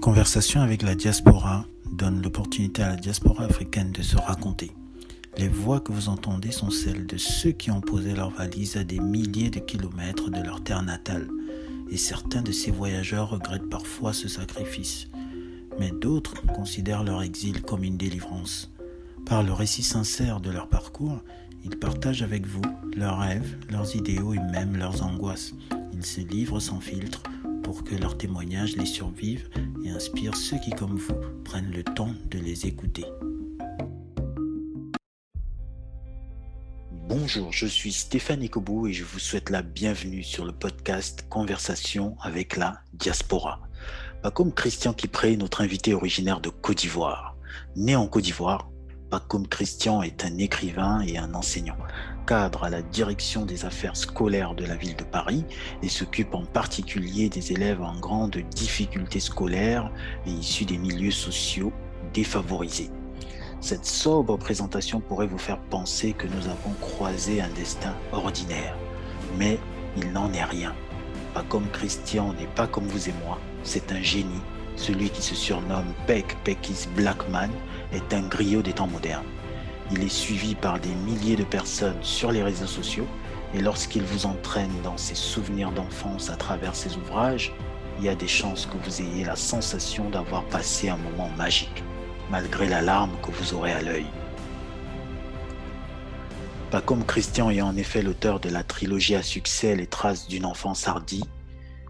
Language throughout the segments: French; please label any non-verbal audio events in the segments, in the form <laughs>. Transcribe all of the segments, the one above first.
Conversation avec la diaspora donne l'opportunité à la diaspora africaine de se raconter. Les voix que vous entendez sont celles de ceux qui ont posé leurs valises à des milliers de kilomètres de leur terre natale. Et certains de ces voyageurs regrettent parfois ce sacrifice. Mais d'autres considèrent leur exil comme une délivrance. Par le récit sincère de leur parcours, ils partagent avec vous leurs rêves, leurs idéaux et même leurs angoisses. Ils se livrent sans filtre pour que leurs témoignages les survivent et inspirent ceux qui, comme vous, prennent le temps de les écouter. Bonjour, je suis Stéphane Ekobou et je vous souhaite la bienvenue sur le podcast Conversation avec la diaspora. Pas comme Christian Kipré, notre invité originaire de Côte d'Ivoire. Né en Côte d'Ivoire, comme Christian est un écrivain et un enseignant, cadre à la direction des affaires scolaires de la ville de Paris et s'occupe en particulier des élèves en grande difficulté scolaire et issus des milieux sociaux défavorisés. Cette sobre présentation pourrait vous faire penser que nous avons croisé un destin ordinaire, mais il n'en est rien. Pas comme Christian n'est pas comme vous et moi, c'est un génie celui qui se surnomme Peck Peckis Blackman est un griot des temps modernes. Il est suivi par des milliers de personnes sur les réseaux sociaux et lorsqu'il vous entraîne dans ses souvenirs d'enfance à travers ses ouvrages, il y a des chances que vous ayez la sensation d'avoir passé un moment magique, malgré la larme que vous aurez à l'œil. Pas comme Christian est en effet l'auteur de la trilogie à succès Les traces d'une enfance hardie,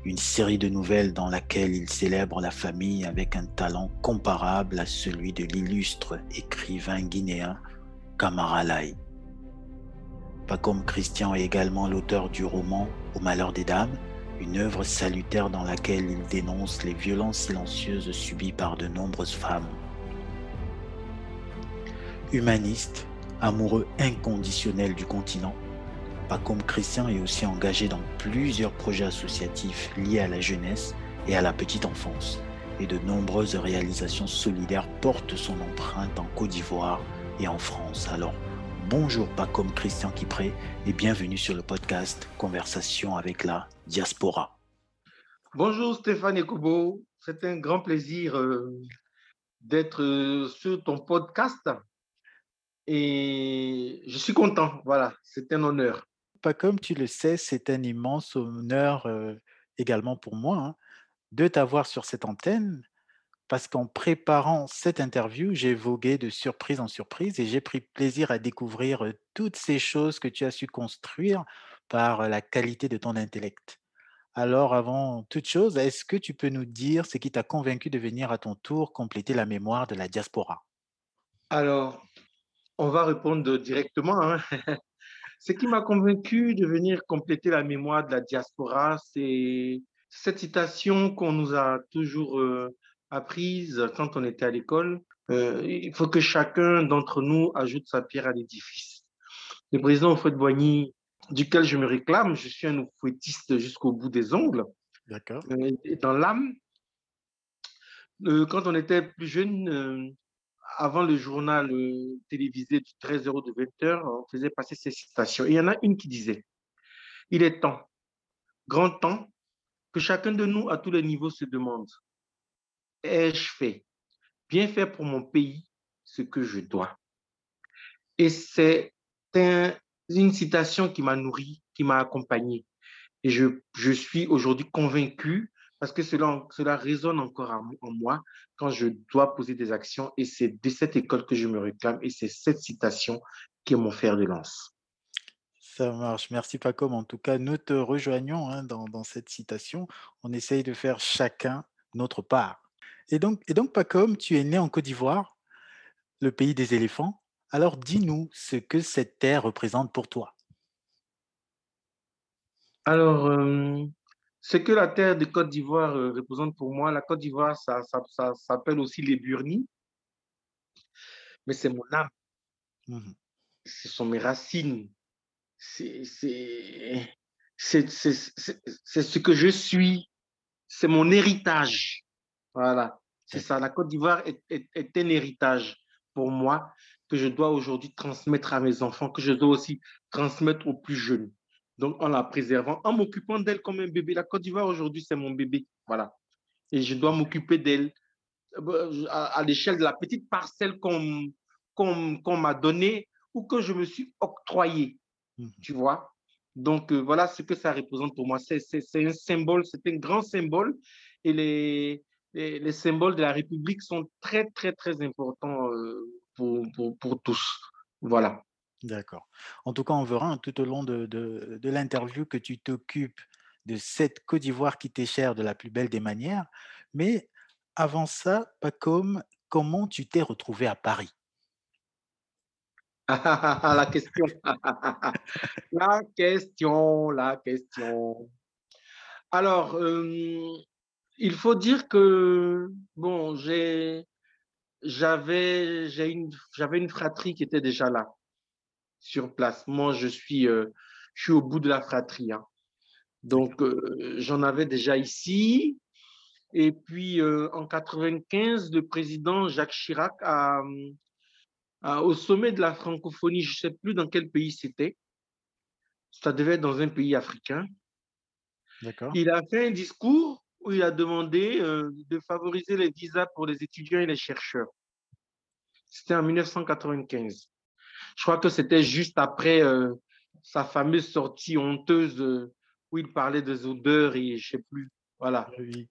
une série de nouvelles dans laquelle il célèbre la famille avec un talent comparable à celui de l'illustre écrivain guinéen Kamara Lai. Pas comme Christian est également l'auteur du roman Au malheur des dames, une œuvre salutaire dans laquelle il dénonce les violences silencieuses subies par de nombreuses femmes. Humaniste, amoureux inconditionnel du continent, pas comme Christian est aussi engagé dans plusieurs projets associatifs liés à la jeunesse et à la petite enfance. Et de nombreuses réalisations solidaires portent son empreinte en Côte d'Ivoire et en France. Alors, bonjour pas comme Christian Kipré et bienvenue sur le podcast Conversation avec la diaspora. Bonjour Stéphane Ekobo, c'est un grand plaisir euh, d'être euh, sur ton podcast et je suis content, voilà, c'est un honneur pas comme tu le sais, c'est un immense honneur également pour moi hein, de t'avoir sur cette antenne parce qu'en préparant cette interview, j'ai vogué de surprise en surprise et j'ai pris plaisir à découvrir toutes ces choses que tu as su construire par la qualité de ton intellect. Alors, avant toute chose, est-ce que tu peux nous dire ce qui t'a convaincu de venir à ton tour compléter la mémoire de la diaspora? Alors, on va répondre directement. Hein. <laughs> Ce qui m'a convaincu de venir compléter la mémoire de la diaspora, c'est cette citation qu'on nous a toujours apprise quand on était à l'école. Euh, il faut que chacun d'entre nous ajoute sa pierre à l'édifice. Le président Fouet-Boigny, duquel je me réclame, je suis un fouettiste jusqu'au bout des ongles. D'accord. Euh, dans l'âme, quand on était plus jeune, avant le journal euh, télévisé du 13 h de 20h, on faisait passer ces citations. Et il y en a une qui disait Il est temps, grand temps, que chacun de nous à tous les niveaux se demande Ai-je fait, bien faire pour mon pays ce que je dois Et c'est une citation qui m'a nourri, qui m'a accompagné. Et je, je suis aujourd'hui convaincu parce que cela, cela résonne encore en moi quand je dois poser des actions et c'est de cette école que je me réclame et c'est cette citation qui est mon fer de lance. Ça marche. Merci Pacom. En tout cas, nous te rejoignons hein, dans, dans, cette citation. On essaye de faire chacun notre part. Et donc, et donc Pacom, tu es né en Côte d'Ivoire, le pays des éléphants. Alors dis-nous ce que cette terre représente pour toi. Alors, euh, ce que la terre de Côte d'Ivoire euh, représente pour moi, la Côte d'Ivoire, ça, ça, s'appelle aussi les Burnis, mais c'est mon âme. Mmh ce sont mes racines. C'est ce que je suis. C'est mon héritage. Voilà, c'est ça. La Côte d'Ivoire est, est, un héritage pour moi que je dois aujourd'hui transmettre à mes enfants, que je dois aussi transmettre aux plus jeunes. Donc, en la préservant, en m'occupant d'elle comme un bébé. La Côte d'Ivoire, aujourd'hui, c'est mon bébé. Voilà. et je dois m'occuper d'elle euh, à, l'échelle de la petite parcelle qu'on qu'on m'a donnée ou que je me suis octroyée, mmh. tu vois? Donc, euh, voilà ce que ça représente pour moi. C'est un symbole, c'est un grand symbole. Et les, les, symboles de la République sont très, très, très importants euh, pour, pour, pour, tous. Voilà. D'accord. En tout cas, on verra hein, tout au long de, de, de l'interview que tu t'occupes de cette Côte d'Ivoire qui t'est chère de la plus belle des manières. Mais avant ça, Pacom, comment tu t'es retrouvé à Paris? La question. <laughs> la question, la question. Alors, euh, il faut dire que, bon, j'ai, j'avais, j'ai une, j'avais une fratrie qui était déjà là, sur place. Moi, je suis, euh, je suis au bout de la fratrie. Hein. Donc, euh, j'en avais déjà ici. Et puis, euh, en 95, le président Jacques Chirac a, au sommet de la francophonie, je ne sais plus dans quel pays c'était, ça devait être dans un pays africain. Il a fait un discours où il a demandé euh, de favoriser les visas pour les étudiants et les chercheurs. C'était en 1995. Je crois que c'était juste après euh, sa fameuse sortie honteuse où il parlait des odeurs et je ne sais plus. Voilà. Oui.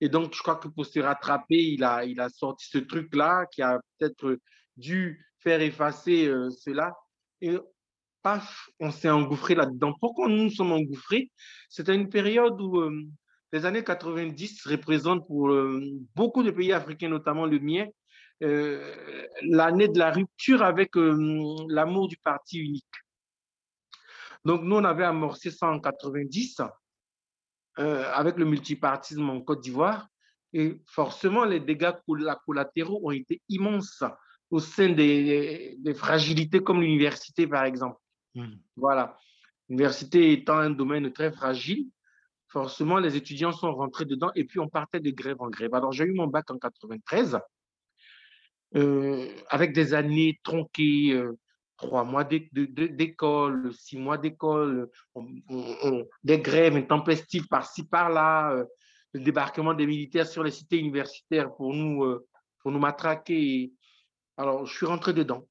Et donc, je crois que pour se rattraper, il a, il a sorti ce truc-là qui a peut-être dû faire effacer euh, cela. Et paf, on s'est engouffré là-dedans. Pourquoi nous nous sommes engouffrés? C'était une période où euh, les années 90 représentent pour euh, beaucoup de pays africains, notamment le mien, l'année de la rupture avec l'amour du parti unique. Donc, nous, on avait amorcé ça en 90 euh, avec le multipartisme en Côte d'Ivoire. Et forcément, les dégâts collatéraux ont été immenses au sein des, fragilités comme l'université, par exemple. Mmh. Voilà. L'université étant un domaine très fragile, forcément, les étudiants sont rentrés dedans et puis on partait de grève en grève. Alors, j'ai eu mon bac en 93 euh, avec des années tronquées, euh, trois mois d'école, six mois d'école, des grèves intempestives par-ci, par-là, euh, le débarquement des militaires sur les cités universitaires pour nous, pour nous matraquer. Alors, je suis rentré dedans.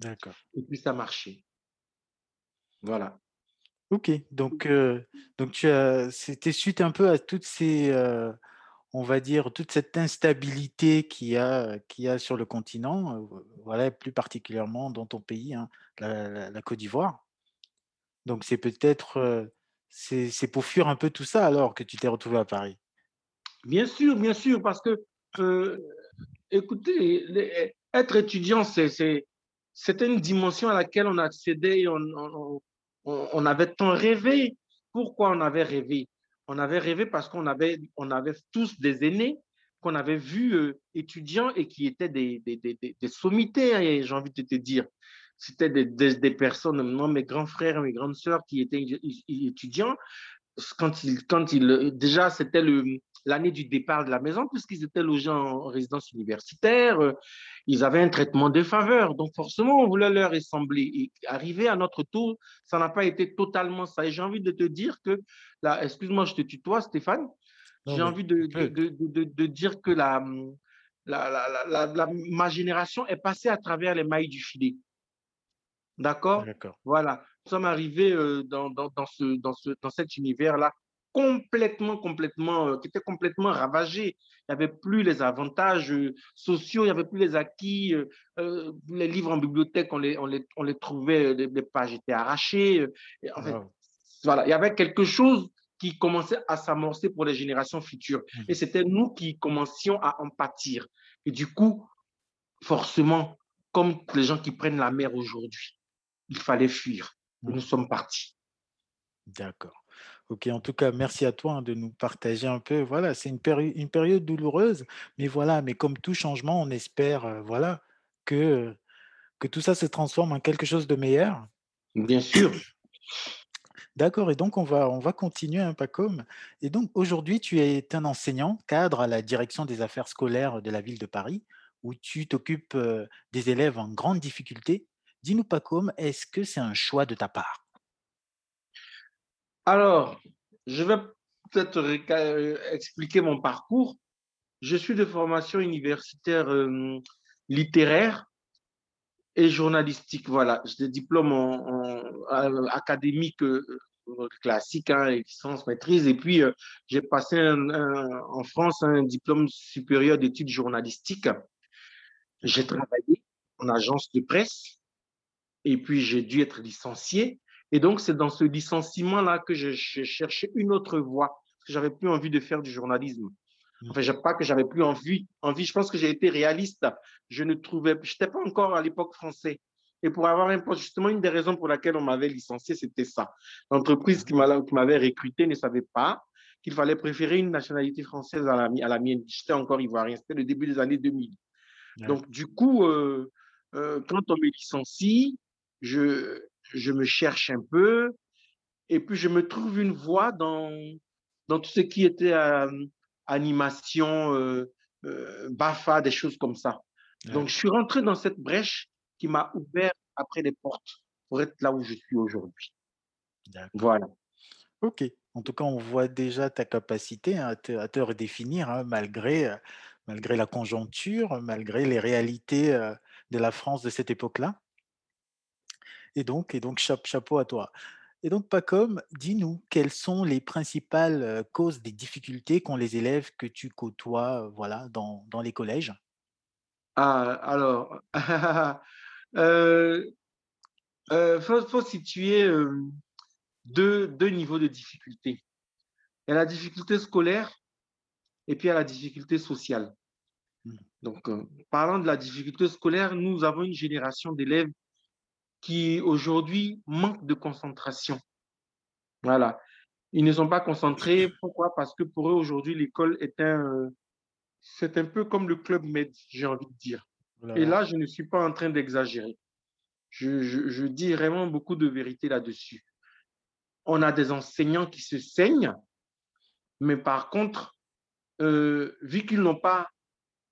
D'accord. Et puis, ça a marché. Voilà. Ok, donc, donc tu as, c'était suite un peu à toutes ces, on va dire, toute cette instabilité qu'il y a, a sur le continent, voilà, plus particulièrement dans ton pays, hein, la, Côte d'Ivoire. Donc c'est peut-être, euh, c'est, pour fuir un peu tout ça alors que tu t'es retrouvé à Paris? Bien sûr, bien sûr, parce que, écoutez, être étudiant, c'est, c'est, une dimension à laquelle on accédait, on avait tant rêvé. Pourquoi on avait rêvé? On avait rêvé parce qu'on avait, on tous des aînés qu'on avait vus euh, étudiants et qui étaient des, des, des, sommitaires, j'ai envie de te dire. C'était des, personnes, non, mes grands frères, mes grandes sœurs qui étaient étudiants. Quand ils, ils, déjà, c'était le, l'année du départ de la maison, puisqu'ils étaient logés en résidence universitaire, euh, ils avaient un traitement de faveur. Donc, forcément, on voulait leur ressembler. Et arrivé à notre tour, ça n'a pas été totalement ça. Et j'ai envie de te dire que, là, excuse-moi, je te tutoie, Stéphane. J'ai envie de, de, de, de, dire que la, la, la, ma génération est passée à travers les mailles du filet. D'accord Voilà. Nous sommes arrivés euh, dans, dans, dans, ce, dans, ce, dans cet univers-là complètement, complètement, euh, qui était complètement ravagé. Il n'y avait plus les avantages euh, sociaux, il n'y avait plus les acquis. Euh, les livres en bibliothèque, on les, on les, on les trouvait, les, pages étaient arrachées. en fait, voilà, il y avait quelque chose qui commençait à s'amorcer pour les générations futures. Mmh. Et c'était nous qui commencions à en pâtir. Et du coup, forcément, comme les gens qui prennent la mer aujourd'hui, il fallait fuir. Mmh. nous sommes partis. D'accord. Ok, en tout cas, merci à toi hein, de nous partager un peu. Voilà, c'est une, une période douloureuse, mais voilà, mais comme tout changement, on espère, euh, voilà, que, que tout ça se transforme en quelque chose de meilleur. Bien sûr. D'accord, et donc on va, on va continuer, hein. Et donc aujourd'hui, tu es un enseignant cadre à la direction des affaires scolaires de la ville de Paris, où tu t'occupes euh, des élèves en grande difficulté. Dis-nous, Pacom, est-ce que c'est un choix de ta part? Alors, je vais peut-être expliquer mon parcours. Je suis de formation universitaire littéraire et journalistique. Voilà, j'ai des diplômes en, académique classique, hein, licence, maîtrise. Et puis, j'ai passé en France un diplôme supérieur d'études journalistiques. J'ai travaillé en agence de presse et puis j'ai dû être licencié. Et donc, c'est dans ce licenciement-là que je, cherchais une autre voie, parce que j'avais plus envie de faire du journalisme. Mmh. Enfin, je pas que j'avais plus envie, envie. Je pense que j'ai été réaliste. Je ne trouvais, je n'étais pas encore à l'époque français. Et pour avoir un poste, justement, une des raisons pour laquelle on m'avait licencié, c'était ça. L'entreprise qui m'avait recruté ne savait pas qu'il fallait préférer une nationalité française à la, à la mienne. J'étais encore ivoirien. C'était le début des années 2000. Donc, du coup, euh, euh, quand on me licencie, je, je me cherche un peu et puis je me trouve une voie dans, dans tout ce qui était euh, animation, BAFA, des choses comme ça. Donc, je suis rentré dans cette brèche qui m'a ouvert après les portes pour être là où je suis aujourd'hui. Voilà. Ok. En tout cas, on voit déjà ta capacité à, te, redéfinir hein, malgré malgré la conjoncture, malgré les réalités de la France de cette époque-là. Et donc, et donc chapeau à toi. Et donc, Pacom, dis-nous, quelles sont les principales causes des difficultés qu'ont les élèves que tu côtoies voilà, dans, dans les collèges? Ah, Alors, il <laughs> euh, euh, faut, situer deux, deux niveaux de difficulté. Il y a la difficulté scolaire et puis il y a la difficulté sociale. Mmh. Donc, parlant de la difficulté scolaire, nous avons une génération d'élèves qui aujourd'hui manquent de concentration. Voilà. Ils ne sont pas concentrés. Pourquoi? Parce que pour eux, aujourd'hui, l'école est un, c'est un peu comme le club med, j'ai envie de dire. Et là, je ne suis pas en train d'exagérer. Je, je, dis vraiment beaucoup de vérité là-dessus. On a des enseignants qui se saignent, mais par contre, euh, vu qu'ils n'ont pas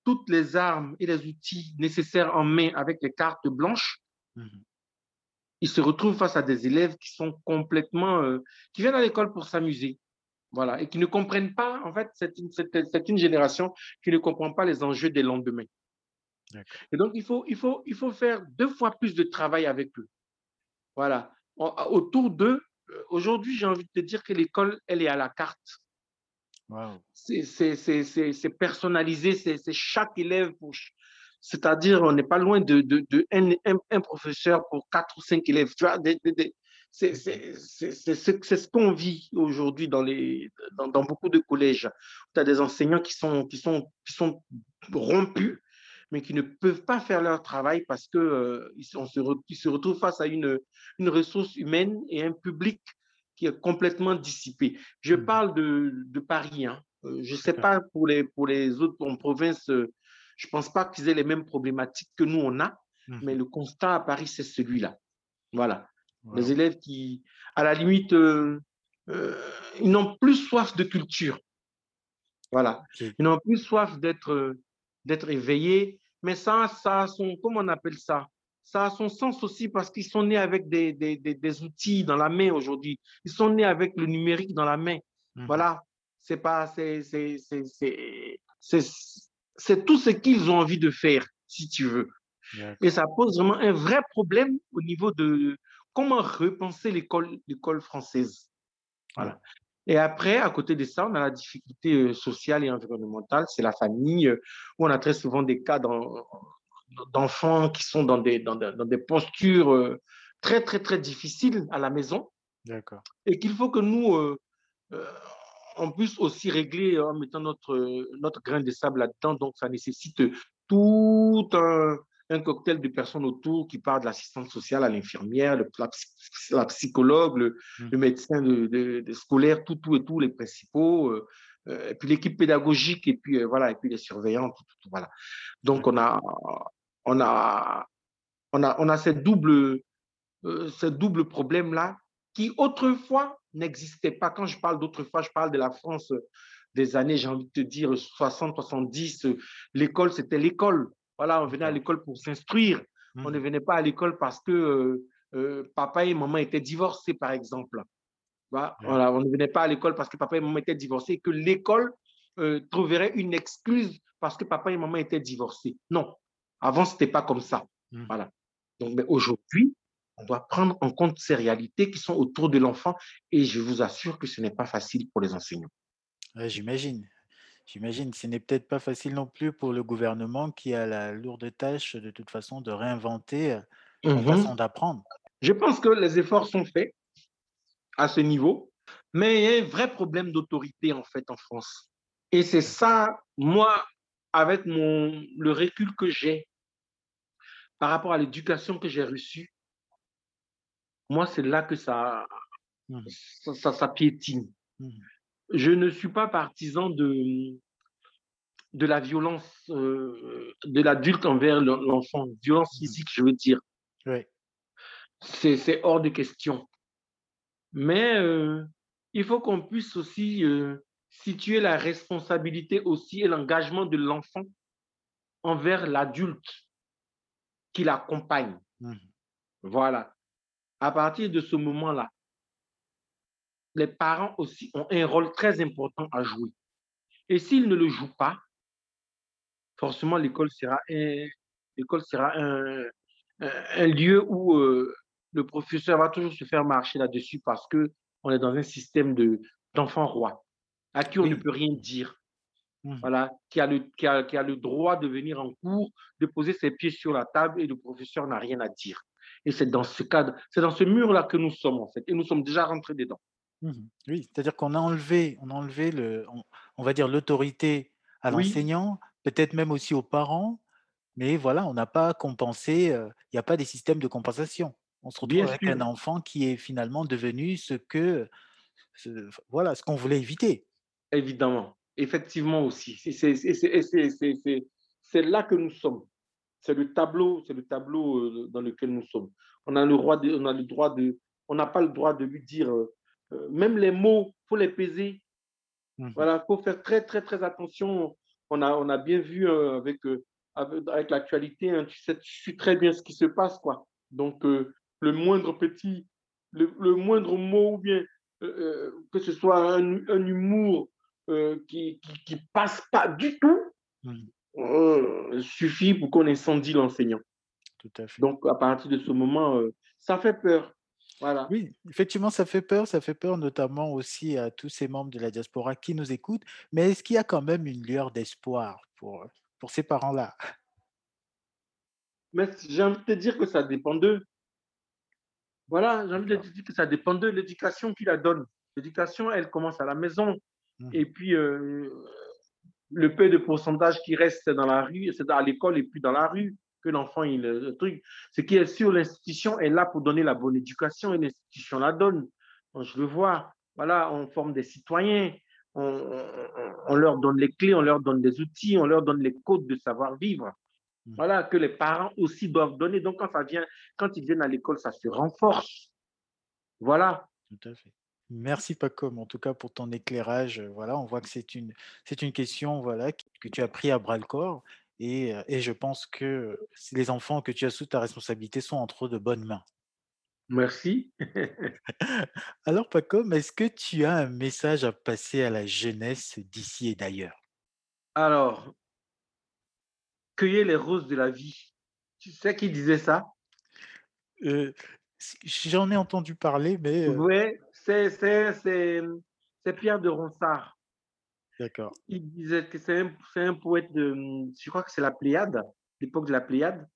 toutes les armes et les outils nécessaires en main avec les cartes blanches, mhm. Ils se retrouvent face à des élèves qui sont complètement, euh, qui viennent à l'école pour s'amuser. Voilà, et qui ne comprennent pas, en fait, c'est une, une, génération qui ne comprend pas les enjeux des lendemains. Et donc, il faut, il, faut, il faut faire deux fois plus de travail avec eux. Voilà, autour d'eux, euh, aujourd'hui, j'ai envie de te dire que l'école, elle est à la carte. C'est personnalisé, c'est chaque élève. C'est-à-dire, on n'est pas loin de, de, de un, un, professeur pour quatre ou cinq élèves. Tu vois, c'est ce qu'on vit aujourd'hui dans, les, dans, dans, beaucoup de collèges. Tu as des enseignants qui sont, qui, sont, qui sont rompus, mais qui ne peuvent pas faire leur travail parce qu'ils euh, se, se, retrouvent face à une, une ressource humaine et un public qui est complètement dissipé. Je mmh. parle de, de Paris. Hein. Euh, je ne sais pas pour les, pour les autres en province, euh, je ne pense pas qu'ils aient les mêmes problématiques que nous, on a, mmh. mais le constat à Paris, c'est celui-là. Voilà. Les élèves qui, à la limite, euh, ils n'ont plus soif de culture. Voilà. Ils n'ont plus soif d'être d'être éveillés, mais ça, ça a son, comment on appelle ça? Ça a son sens aussi parce qu'ils sont nés avec des, des, des, outils dans la main aujourd'hui. Ils sont nés avec le numérique dans la main. Mhm. Voilà. C'est pas, c'est, c'est tout ce qu'ils ont envie de faire, si tu veux. Et ça pose vraiment un vrai problème au niveau de comment repenser l'école, l'école française. Voilà. Et après, à côté de ça, on a la difficulté euh, sociale et environnementale, c'est la famille, euh, où on a très souvent des cas dans, d'enfants qui sont dans des, dans, dans des postures euh, très, très, très difficiles à la maison. D'accord. Et qu'il faut que nous, euh, euh, on puisse aussi régler en mettant notre, notre grain de sable là-dedans. Donc, ça nécessite tout un, un cocktail de personnes autour qui partent de l'assistante sociale à l'infirmière, la, psychologue, le, mmh. médecin de, de, scolaire, tout, tout et tout, les principaux, et puis l'équipe pédagogique, et puis voilà, et puis les surveillants, tout, voilà. Donc, on a, on a, on a, on a cette double, euh, ce double problème-là qui autrefois n'existait pas. Quand je parle d'autrefois, je parle de la France des années, j'ai envie de te dire, 60, 70. L'école, c'était l'école. Voilà, on venait à l'école pour s'instruire. On ne mmh. venait pas à l'école parce que euh, euh, papa et maman étaient divorcés, par exemple. Voilà, on ne venait pas à l'école parce que papa et maman étaient divorcés et que l'école euh, trouverait une excuse parce que papa et maman étaient divorcés. Non, avant, ce n'était pas comme ça. Mmh. Voilà. Donc, mais aujourd'hui, on doit prendre en compte ces réalités qui sont autour de l'enfant et je vous assure que ce n'est pas facile pour les enseignants. J'imagine. J'imagine. Ce n'est peut-être pas facile non plus pour le gouvernement qui a la lourde tâche, de toute façon, de réinventer euh, la mmh façon d'apprendre. Je pense que les efforts sont faits à ce niveau, mais il y a un vrai problème d'autorité, en fait, en France. Et c'est ça, moi, avec mon, le recul que j'ai par rapport à l'éducation que j'ai reçue, moi, c'est là que ça, mmh. ça, ça, piétine. Mmh. Je ne suis pas partisan de, de la violence euh, de l'adulte envers l'enfant, violence mmh. physique, je veux dire. Oui. C'est hors de question. Mais euh, il faut qu'on puisse aussi euh, situer la responsabilité aussi et l'engagement de l'enfant envers l'adulte qui l'accompagne. Mmh. Voilà. À partir de ce moment-là, les parents aussi ont un rôle très important à jouer. Et s'ils ne le jouent pas, forcément, l'école sera un, l'école sera un, un, lieu où euh, le professeur va toujours se faire marcher là-dessus parce qu'on est dans un système de, d'enfant roi à qui on ne peut rien dire. Mmh. Voilà, qui a, le, qui, a, qui a le droit de venir en cours, de poser ses pieds sur la table et le professeur n'a rien à dire. Et c'est dans ce cadre, c'est dans ce mur-là que nous sommes en fait, et nous sommes déjà rentrés dedans. Mmh oui, c'est-à-dire qu'on a enlevé, on a enlevé le, on, va dire l'autorité à l'enseignant, peut-être même aussi aux parents, mais voilà, on n'a pas compensé, euh, il n'y a pas des systèmes de compensation. On se retrouve avec un enfant qui est finalement devenu ce que, voilà, ce qu'on voulait éviter. Évidemment, effectivement aussi. C'est là que nous sommes. C'est le tableau, c'est le tableau euh, dans lequel nous sommes. On a le droit de, on a le droit de, on n'a pas le droit de lui dire, euh, même les mots, faut les peser. Mmh voilà, faut faire très très très attention. On a, on a bien vu avec avec, l'actualité, hein, tu sais, tu sais très bien ce qui se passe, quoi. Donc, euh, le moindre petit, le, moindre mot, ou bien euh, euh, que ce soit un, humour qui, qui, passe pas du tout, mmh. Suffit pour qu'on incendie l'enseignant. Tout à fait. Donc, à partir de ce moment, ça fait peur. Voilà. Oui, effectivement, ça fait peur. Ça fait peur notamment aussi à tous ces membres de la diaspora qui nous écoutent. Mais est-ce qu'il y a quand même une lueur d'espoir pour, pour ces parents-là? Mais j'ai envie de te dire que ça dépend d'eux. Voilà, j'ai envie de te dire que ça dépend d'eux, l'éducation qu'ils la donnent. L'éducation, elle commence à la maison. Mmh. Et puis, euh, le peu de pourcentage qui reste dans la rue, c'est à l'école et puis dans la rue que l'enfant, il le truc. Ce qui est sûr, l'institution est là pour donner la bonne éducation et l'institution la donne. je le vois. Voilà, on forme des citoyens on, leur donne les clés, on leur donne des outils, on leur donne les codes de savoir-vivre. Mm. Voilà, que les parents aussi doivent donner. Donc, quand, ça vient, quand ils viennent à l'école, ça se renforce. Voilà. Tout à fait. Merci Paco, en tout cas pour ton éclairage. Voilà, on voit que c'est une, c'est une question voilà, que tu as pris à bras le corps et, et je pense que les enfants que tu as sous ta responsabilité sont entre de bonnes mains. Merci. <laughs> Alors, Paco, est-ce que tu as un message à passer à la jeunesse d'ici et d'ailleurs? Alors, cueillez les roses de la vie. Tu sais qui disait ça? Euh, J'en ai entendu parler, mais. Euh oui, c'est Pierre de Ronsard. D'accord. Il disait que c'est un, un, poète de. Je crois que c'est la Pléiade, l'époque de la Pléiade.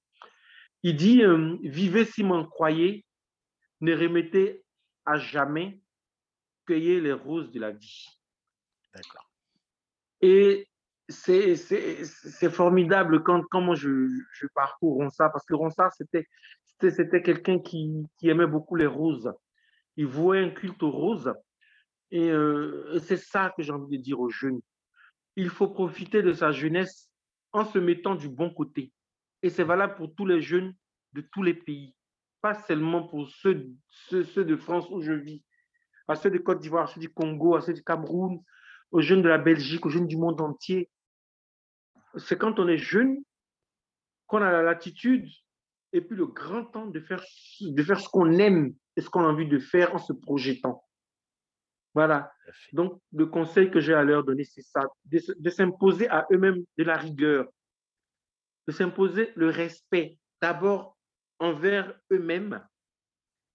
Il dit euh, Vivez si m'en croyez, ne remettez à jamais cueillir les roses de la vie. D'accord. Et c'est formidable quand, quand moi je, je parcours Ronsard, parce que Ronsard, c'était quelqu'un qui, qui, aimait beaucoup les roses. Il vouait un culte aux roses. Et euh, c'est ça que j'ai envie de dire aux jeunes. Il faut profiter de sa jeunesse en se mettant du bon côté. Et c'est valable pour tous les jeunes de tous les pays pas seulement pour ceux, ceux, de France où je vis, à ceux de Côte d'Ivoire, à ceux du Congo, à ceux du Cameroun, aux jeunes de la Belgique, aux jeunes du monde entier. C'est quand on est jeune qu'on a la latitude et puis le grand temps de faire, de faire ce qu'on aime et ce qu'on a envie de faire en se projetant. Voilà. Donc, le conseil que j'ai à leur donner, c'est ça, de, s'imposer à eux-mêmes de la rigueur, de s'imposer le respect, d'abord envers eux-mêmes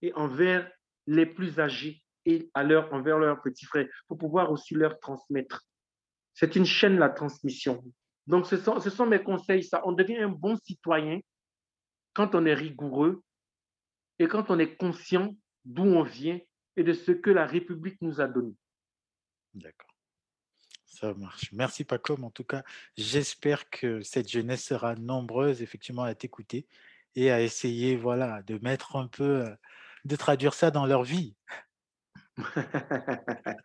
et envers les plus âgés et à leur, envers leurs petits frères, pour pouvoir aussi leur transmettre. C'est une chaîne, la transmission. Donc, ce sont, ce sont mes conseils, ça. On devient un bon citoyen quand on est rigoureux et quand on est conscient d'où on vient et de ce que la République nous a donné. D'accord. Ça marche. Merci Pacom. En tout cas, j'espère que cette jeunesse sera nombreuse effectivement à t'écouter et à essayer voilà, de mettre un peu, euh, de traduire ça dans leur vie. <laughs>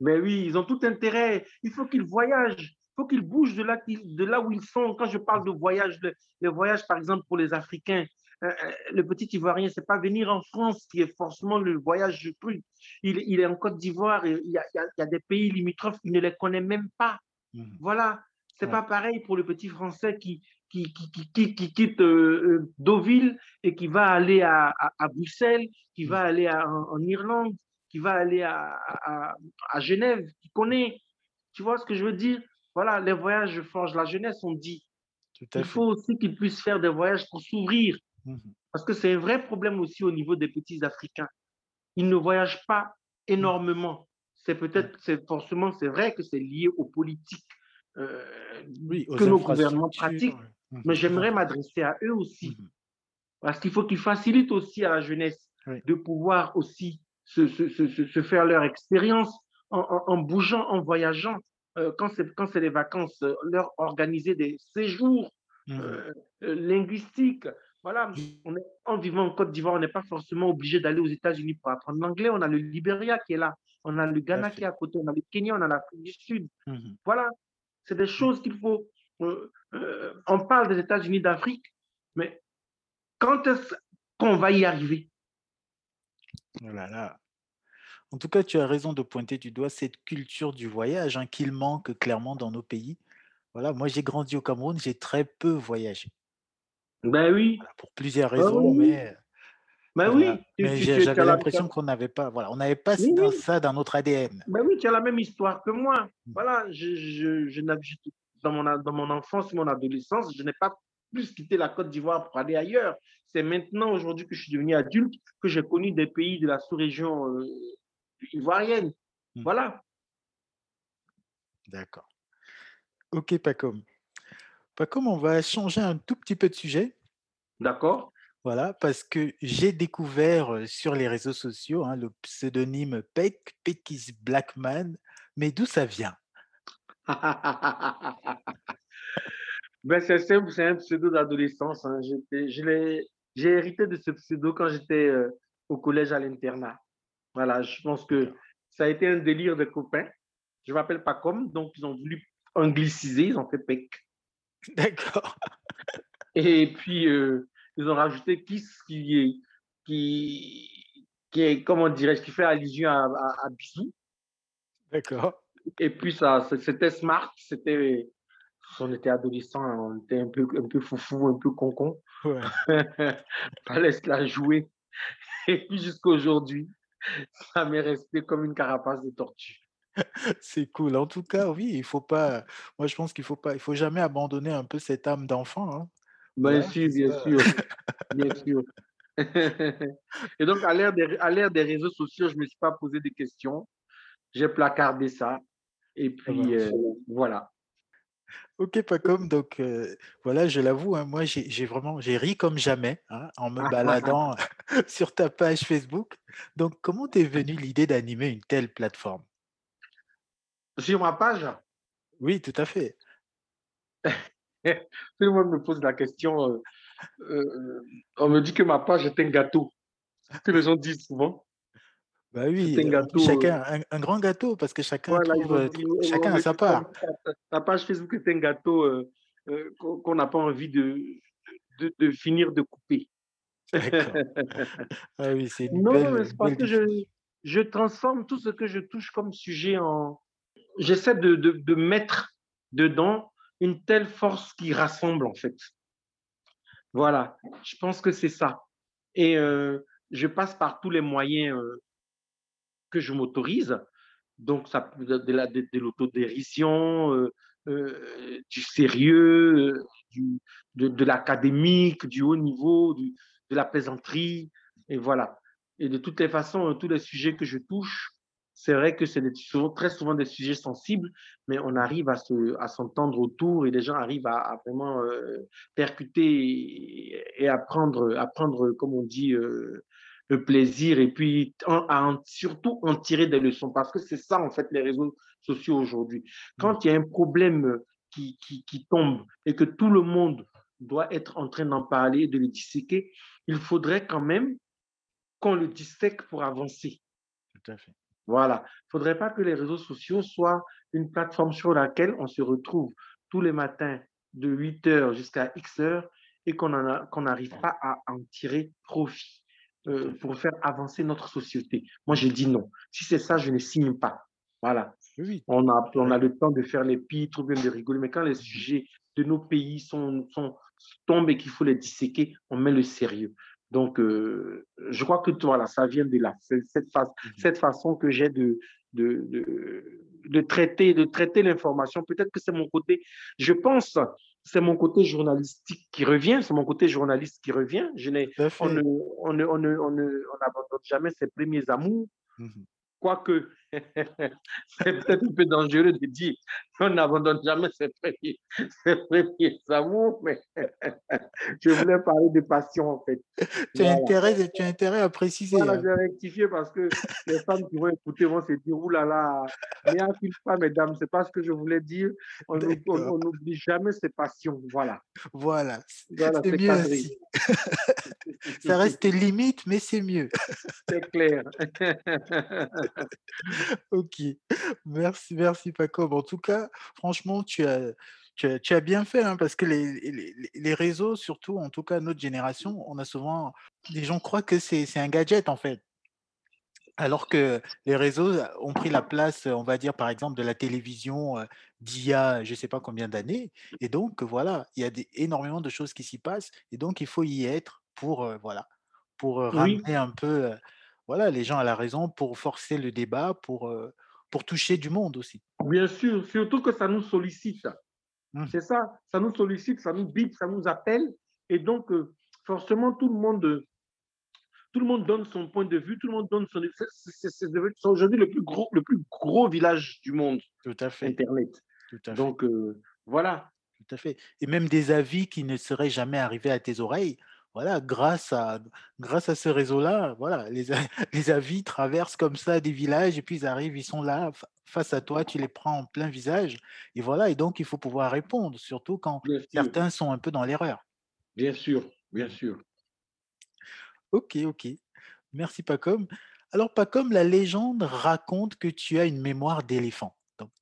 Mais oui, ils ont tout intérêt. Il faut qu'ils voyagent. Il faut qu'ils bougent de là, de là où ils sont. Quand je parle de voyage, le voyage, par exemple, pour les Africains, euh, euh, le petit Ivoirien, c'est pas venir en France qui est forcément le voyage plus. Il, il est en Côte d'Ivoire, il, il, y a des pays limitrophes, il ne les connaît même pas. Mmh. Voilà, c'est n'est pas pareil pour le petit Français qui, qui, qui, qui quitte euh, Deauville et qui va aller à, à, Bruxelles, qui va mmh. aller en, Irlande, qui va aller à, Genève, qui connaît. Tu vois ce que je veux dire? Voilà, les voyages forgent la jeunesse, on dit. Il faut aussi qu'ils puissent faire des voyages pour s'ouvrir Parce que c'est un vrai problème aussi au niveau des petits Africains. Ils ne voyagent pas énormément. C'est peut-être, c'est forcément, c'est vrai que c'est lié aux politiques euh, que nos gouvernements pratiquent, mais j'aimerais m'adresser à eux aussi. Parce qu'il faut qu'ils facilitent aussi à la jeunesse de pouvoir aussi se, se, se, se faire leur expérience en, en, bougeant, en voyageant. Euh, quand c'est les vacances, euh, leur organiser des séjours euh, linguistiques, voilà, on est, en vivant en Côte d'Ivoire, on n'est pas forcément obligé d'aller aux États-Unis pour apprendre l'anglais. On a le Libéria qui est là, on a le Ghana qui est à côté, on a le Kenya, on a l'Afrique du Sud. Mmh voilà, c'est des choses qu'il faut. Euh, euh, on parle des États-Unis d'Afrique, mais quand est-ce qu'on va y arriver? Oh en tout cas, tu as raison de pointer du doigt cette culture du voyage hein, qu'il manque clairement dans nos pays. Voilà, moi j'ai grandi au Cameroun, j'ai très peu voyagé. Ben oui. pour plusieurs ben raisons, mais, ben oui. j'avais l'impression qu'on n'avait pas, voilà, on n'avait pas ça dans notre ADN. Ben oui, tu as la même histoire que moi. Mmh. Voilà, je, je, je, dans, mon, dans mon enfance, mon adolescence, je n'ai pas plus quitté la Côte d'Ivoire pour aller ailleurs. C'est maintenant, aujourd'hui, que je suis devenu adulte, que j'ai connu des pays de la sous-région euh, ivoirienne. Mmh. Voilà. D'accord. Ok, Pacom. Comme on va changer un tout petit peu de sujet. D'accord. Voilà, parce que j'ai découvert sur les réseaux sociaux hein, le pseudonyme Peck, Pekis Blackman, mais d'où ça vient? <laughs> Ben, c'est un, un, pseudo d'adolescence. Hein. J'ai hérité de ce pseudo quand j'étais au collège à l'internat. Voilà, je pense que ça a été un délire de copains. Je m'appelle pas comme, donc ils ont voulu angliciser, ils ont fait Peck. <laughs> D'accord. Et puis, euh, ils ont rajouté Kiss qui est, qui, qui est comment dirais-je, qui fait allusion à, à, Bisou. D'accord. Et puis, ça, c'était smart, c'était, on était adolescent, on était un peu, un peu foufou, un peu concon. Ouais. <laughs> Fallait se la jouer. Et puis, jusqu'à aujourd'hui, ça m'est resté comme une carapace de tortue. <laughs> C'est cool. En tout cas, oui, il faut pas. Moi, je pense qu'il faut pas. Il faut jamais abandonner un peu cette âme d'enfant. Hein. Bien sûr, bien <laughs> sûr, bien <laughs> sûr. Et donc, à l'ère des, à l'ère des réseaux sociaux, je me suis pas posé des questions. J'ai placardé ça. Et puis, euh, voilà. Ok, pas comme donc euh, voilà, je l'avoue, hein, moi j'ai vraiment j'ai ri comme jamais hein, en me baladant sur ta page Facebook. Donc, comment t'es venue l'idée d'animer une telle plateforme? Sur ma page? Oui, tout à fait. <laughs> Tout le monde me pose la question. Euh, euh, on me dit que ma page est un gâteau. Que les gens disent souvent. Bah oui, un, gâteau, chacun, euh, un, grand gâteau parce que chacun, chacun a sa part. Ta page Facebook est un gâteau qu'on n'a pas envie de, de, finir de couper. <laughs> ah oui, c'est Non, c'est parce que je, je transforme tout ce que je touche comme sujet en, j'essaie de, mettre dedans une telle force qui rassemble, en fait. Voilà, je pense que c'est ça. Et euh, je passe par tous les moyens euh, que je m'autorise Donc, ça, de, l'autodérision, euh, euh, du sérieux, de, l'académique, du haut niveau, de la plaisanterie. Et voilà. Et de toutes les façons, tous les sujets que je touche, c'est vrai que c'est très souvent des sujets sensibles, mais on arrive à, se, à s'entendre autour et les gens arrivent à, à vraiment euh, percuter et, et, à, prendre, à prendre, comme on dit, euh, le plaisir et puis en, à surtout en tirer des leçons parce que c'est ça, en fait, les réseaux sociaux aujourd'hui. Quand il y a un problème qui, qui, qui tombe et que tout le monde doit être en train d'en parler, de le disséquer, il faudrait quand même qu'on le dissèque pour avancer. Tout à fait. Voilà. Il ne faudrait pas que les réseaux sociaux soient une plateforme sur laquelle on se retrouve tous les matins de 8 heures jusqu'à X heures et qu'on n'arrive pas à en tirer profit euh, pour faire avancer notre société. Moi, je dis non. Si c'est ça, je ne signe pas. Voilà. Oui. On, a, on a le temps de faire les pitres, bien de rigoler, mais quand les sujets de nos pays sont, sont, tombent et qu'il faut les disséquer, on met le sérieux. Donc, euh, je crois que voilà, ça vient de là, cette, fa mmh cette façon que j'ai de, de, de, de, traiter, de traiter l'information. Peut-être que c'est mon côté, je pense, c'est mon côté journalistique qui revient, c'est mon côté journaliste qui revient. Je on ne, on ne, on ne, on n'abandonne jamais ses premiers amours. Mmh Quoique, <laughs> c'est peut-être un peu dangereux de dire <laughs> qu'on n'abandonne jamais ses premiers, <laughs> ses premiers amours, mais je voulais parler de passion en fait. Tu as, intérêt, tu as intérêt à préciser. Voilà, hein. je vais rectifier parce que les femmes qui vont écouter vont se dire Ouh là là, mais pas, mesdames, c'est pas ce que je voulais dire. On n'oublie jamais ses passions. Voilà. Voilà, voilà c'est mieux. Ça reste limite, mais c'est mieux. C'est clair. Ok, merci, merci Paco. En tout cas, franchement, tu as, tu as, tu as bien fait hein, parce que les, les, les, réseaux, surtout, en tout cas notre génération, on a souvent, les gens croient que c'est un gadget en fait. Alors que les réseaux ont pris la place, on va dire par exemple, de la télévision d'il y a je ne sais pas combien d'années. Et donc, voilà, il y a des, énormément de choses qui s'y passent. Et donc, il faut y être pour, voilà, pour ramener un peu voilà, les gens à la raison, pour forcer le débat, pour, pour toucher du monde aussi. Bien sûr, surtout que ça nous sollicite. Mmh. C'est ça, ça nous sollicite, ça nous bip, ça nous appelle. Et donc, forcément, tout le monde tout le monde donne son point de vue, tout le monde donne son. C'est aujourd'hui le plus gros, le plus gros village du monde. Tout à fait. Internet. Tout à fait. Donc euh, voilà. Tout à fait. Et même des avis qui ne seraient jamais arrivés à tes oreilles. Voilà, grâce à, grâce à ce réseau-là, voilà, les, <laughs> les avis traversent comme ça des villages et puis ils arrivent, ils sont là face à toi, tu les prends en plein visage. Et voilà, et donc il faut pouvoir répondre, surtout quand certains sont un peu dans l'erreur. Bien sûr, bien sûr. Ok, ok. Merci Pacom. Alors Pacom, la légende raconte que tu as une mémoire d'éléphant.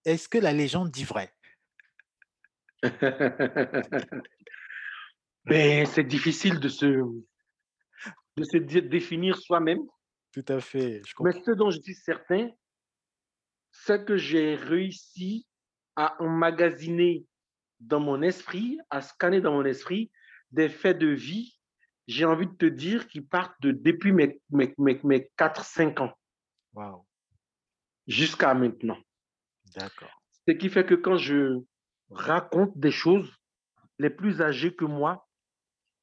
Est-ce que la légende dit vrai? <laughs> ben, C'est difficile de se, de se définir soi-même. Tout à fait. Je Mais ce dont je suis certain, c'est que j'ai réussi à emmagasiner dans mon esprit, à scanner dans mon esprit des faits de vie j'ai envie de te dire qu'ils partent de, depuis mes, mes, mes, 4-5 ans. Wow. Jusqu'à maintenant. D'accord. Ce qui fait que quand je raconte des choses, les plus âgés que moi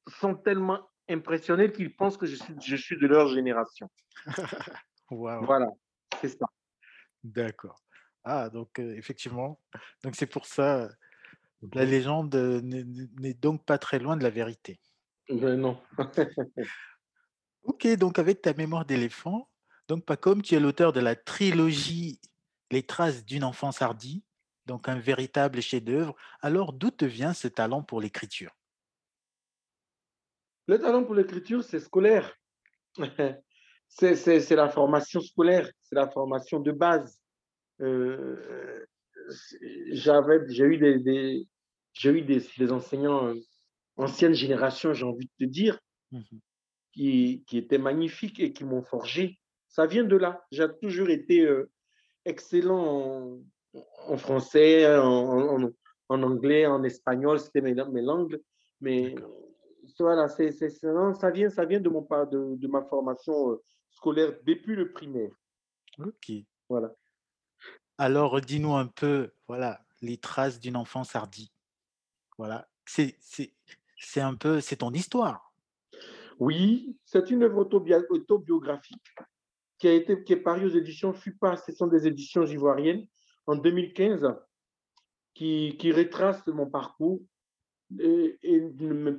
sont tellement impressionnés qu'ils pensent que je suis, je suis de leur génération. <laughs> wow. Voilà, c'est ça. D'accord. Ah, donc euh, effectivement, donc c'est pour ça, la légende euh, n'est donc pas très loin de la vérité. Ben non. <laughs> ok, donc avec ta mémoire d'éléphant, donc pas comme tu es l'auteur de la trilogie Les traces d'une enfance hardie, donc un véritable chef-d'œuvre. Alors d'où te vient ce talent pour l'écriture? Le talent pour l'écriture, c'est scolaire. <laughs> c'est la formation scolaire, c'est la formation de base. Euh, j'avais, j'ai eu des, j'ai eu des, des enseignants ancienne génération, j'ai envie de te dire, mmh qui, qui étaient magnifiques et qui m'ont forgé. Ça vient de là. J'ai toujours été euh, excellent en, français, en, en, anglais, en espagnol, c'était mes, mes, langues. Mais voilà, c'est, ça, vient, ça vient de, mon, de, de ma formation euh, scolaire depuis le primaire. Ok. Voilà. Alors, dis-nous un peu, voilà, les traces d'une enfance hardie. Voilà, c'est c'est c'est un peu c'est ton histoire. Oui, c'est une œuvre autobiographique qui a été qui est parue aux éditions FUPA, ce sont des éditions ivoiriennes, en 2015, qui, qui retrace mon parcours et, et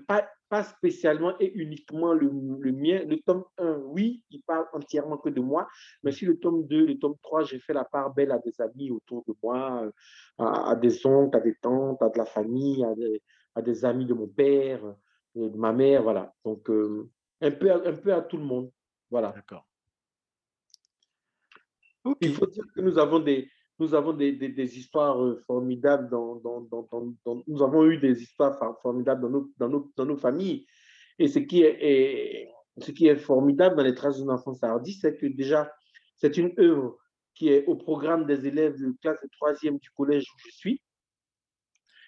pas, pas spécialement et uniquement le, le, mien. Le tome 1, oui, il parle entièrement que de moi, mais si le tome 2, le tome 3, j'ai fait la part belle à des amis autour de moi, à, à, des oncles, à des tantes, à de la famille, à des, à des amis de mon père, de ma mère, voilà. Donc, euh, un, peu, un peu à tout le monde. Voilà. D'accord. Okay. Il faut dire que nous avons des, nous avons des, des, des histoires euh, formidables dans, dans, dans, dans, nous avons eu des histoires formidables dans nos, dans nos, dans nos familles. Et ce qui est, est, ce qui est formidable dans les traces d'une enfance hardie, c'est que déjà, c'est une œuvre qui est au programme des élèves de classe de troisième du collège où je suis,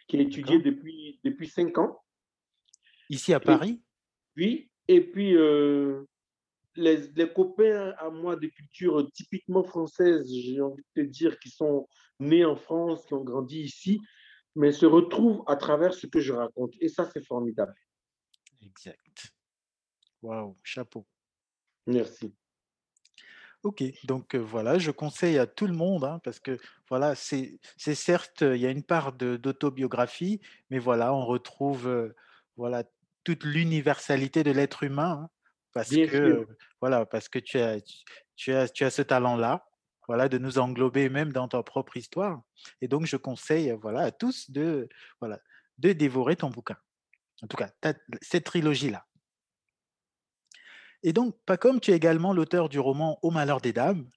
qui est étudiée depuis, depuis cinq ans. Ici à Paris? Et, Oui, et puis euh, les, les, copains à moi de culture typiquement française, j'ai envie de te dire, qui sont nés en France, qui ont grandi ici, mais se retrouvent à travers ce que je raconte. Et ça, c'est formidable. Exact. Waouh, chapeau. Merci. Ok, donc euh, voilà, je conseille à tout le monde, hein, parce que voilà, c'est certes, il y a une part d'autobiographie, mais voilà, on retrouve euh, voilà, toute l'universalité de l'être humain. Hein, parce Bien que sûr. voilà, parce que tu as, tu as, tu as ce talent-là, voilà, de nous englober même dans ta propre histoire. Et donc, je conseille, voilà, à tous de, voilà, de dévorer ton bouquin. En tout cas, cette trilogie-là. Et donc, Pacom, tu es également l'auteur du roman Au malheur des dames,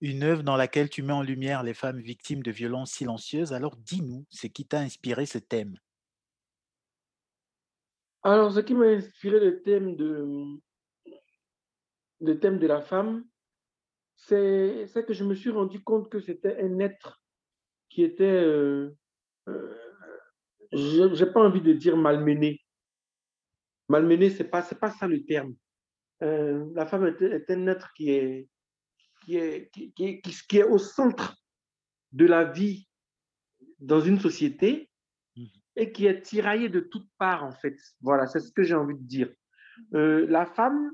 une œuvre dans laquelle tu mets en lumière les femmes victimes de violences silencieuses. Alors, dis-nous, ce qui t'a inspiré ce thème? Alors, ce qui m'a inspiré le thème de, la femme, c'est que je me suis rendu compte que c'était un être qui était, euh, euh, je n'ai pas envie de dire malmené. Malmené, ce n'est pas, pas ça le terme. Euh, la femme est, un être qui est, qui, est, qui est au centre de la vie dans une société et qui est tiraillé de toutes parts, en fait. Voilà, c'est ce que j'ai envie de dire. Euh, la femme,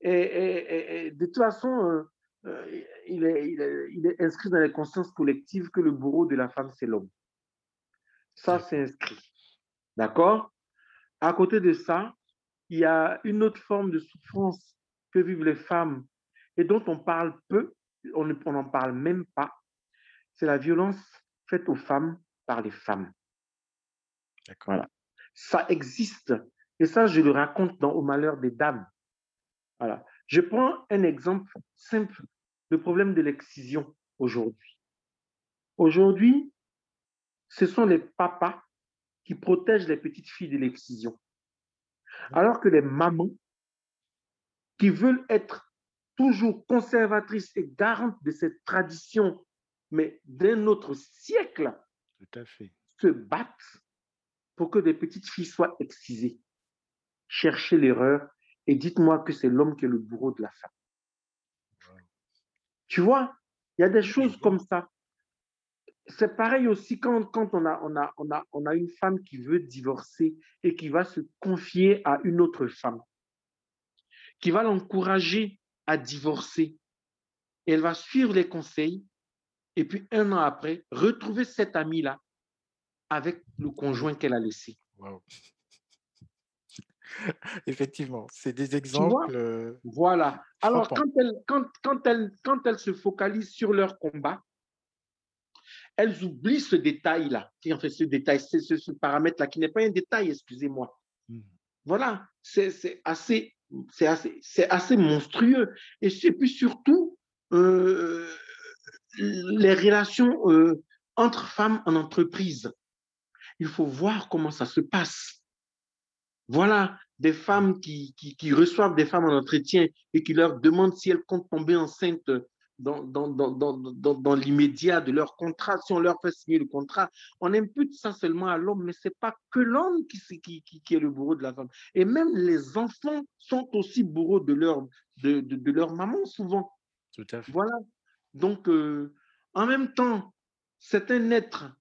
est, est, est, de toute façon, euh, il, il, il, est, inscrit dans les consciences collectives que le bourreau de la femme, c'est l'homme. Ça, c'est inscrit. D'accord? À côté de ça, il y a une autre forme de souffrance que vivent les femmes et dont on parle peu, on n'en parle même pas. C'est la violence faite aux femmes par les femmes. Voilà. Ça existe. Et ça, je le raconte dans Au malheur des dames. Voilà. Je prends un exemple simple, le problème de l'excision aujourd'hui. Aujourd'hui, ce sont les papas qui protègent les petites filles de l'excision. Alors que les mamans qui veulent être toujours conservatrices et garantes de cette tradition, mais d'un autre siècle, Tout à fait. se battent pour que des petites filles soient excisées. Cherchez l'erreur et dites-moi que c'est l'homme qui est le bourreau de la femme. Tu vois, il y a des choses comme ça. C'est pareil aussi quand, quand on, a, on, a, on, a, on a une femme qui veut divorcer et qui va se confier à une autre femme, qui va l'encourager à divorcer. Et elle va suivre les conseils et puis un an après, retrouver cette amie-là avec le conjoint qu'elle a laissé. Wow. <laughs> Effectivement, c'est des exemples. Euh, voilà. Alors, quand elles, quand, quand, elles, quand elles se focalisent sur leur combat, elles oublient ce détail-là, en fait, ce détail, ce, ce, ce paramètre-là, qui n'est pas un détail, excusez-moi. Mmh. Voilà, c'est assez, assez, assez monstrueux. Et, et puis surtout, euh, les relations euh, entre femmes en entreprise il faut voir comment ça se passe. Voilà des femmes qui, qui, qui, reçoivent des femmes en entretien et qui leur demandent si elles comptent tomber enceintes dans, dans, dans, dans, dans l'immédiat de leur contrat, si on leur fait signer le contrat. On impute ça seulement à l'homme, mais ce n'est pas que l'homme qui, qui, qui, est le bourreau de la femme. Et même les enfants sont aussi bourreaux de leur, de, de, de leur maman, souvent. Tout à fait. Voilà. Donc, euh, en même temps, c'est un être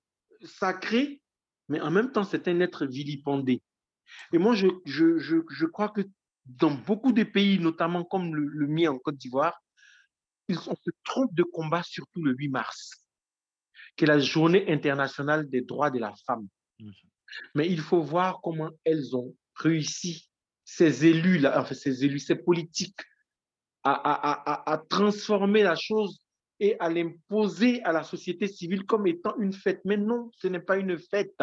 sacré, mais en même temps, c'est un être vilipendé. Et moi, je, je, je, je, crois que dans beaucoup de pays, notamment comme le, le mien en Côte d'Ivoire, ils, on se trompe de combat surtout le 8 mars, qui est la journée internationale des droits de la femme. Mmh. Mais il faut voir comment elles ont réussi, ces élus-là, enfin ces élus, ces politiques, à, à, à, à transformer la chose et à l'imposer à la société civile comme étant une fête. Mais non, ce n'est pas une fête.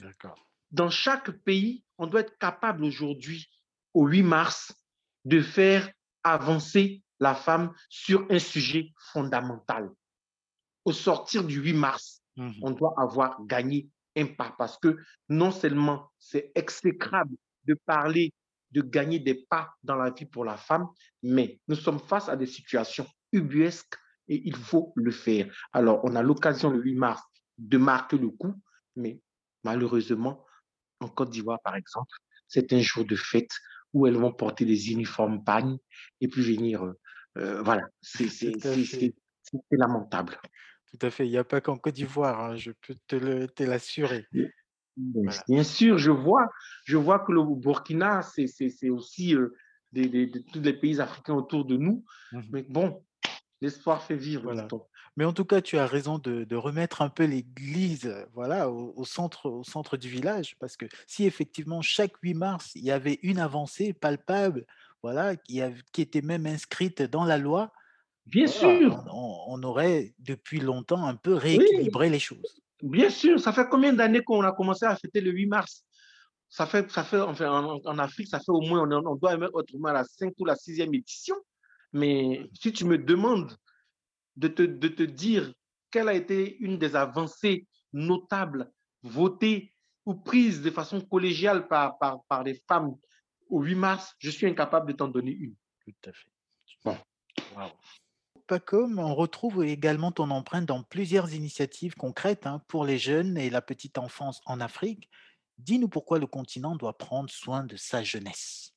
D'accord. Dans chaque pays, on doit être capable aujourd'hui, au 8 mars, de faire avancer la femme sur un sujet fondamental. Au sortir du 8 mars, mmh. on doit avoir gagné un pas parce que non seulement c'est exécrable de parler de gagner des pas dans la vie pour la femme, mais nous sommes face à des situations ubuesques et il faut le faire. Alors, on a l'occasion le 8 mars de marquer le coup, mais malheureusement, en Côte d'Ivoire, par exemple, c'est un jour de fête où elles vont porter des uniformes pagnes et puis venir. Euh, euh voilà, c'est lamentable. Tout à fait. Il n'y a pas qu'en Côte d'Ivoire, hein, je peux te l'assurer. Voilà. Bien sûr, je vois, je vois que le Burkina, c'est aussi euh, des, des, de tous les pays africains autour de nous. Mmh Mais bon, l'espoir fait vivre. Voilà. Mais en tout cas, tu as raison de, de remettre un peu l'église voilà, au, au, centre, au centre du village, parce que si effectivement chaque 8 mars, il y avait une avancée palpable, voilà, qui, a, qui était même inscrite dans la loi, Bien voilà, sûr, on, on, aurait depuis longtemps un peu rééquilibré oui. les choses. Bien sûr, ça fait combien d'années qu'on a commencé à fêter le 8 mars? Ça fait, ça fait enfin, en, en, Afrique, ça fait au moins, on, on doit mettre autrement la 5 ou la 6e édition. Mais si tu me demandes de te, de te dire quelle a été une des avancées notables votées ou prises de façon collégiale par, par, par les femmes au 8 mars, je suis incapable de t'en donner une. Tout à fait. Bon. Wow. Pacom, on retrouve également ton empreinte dans plusieurs initiatives concrètes hein, pour les jeunes et la petite enfance en Afrique. Dis-nous pourquoi le continent doit prendre soin de sa jeunesse.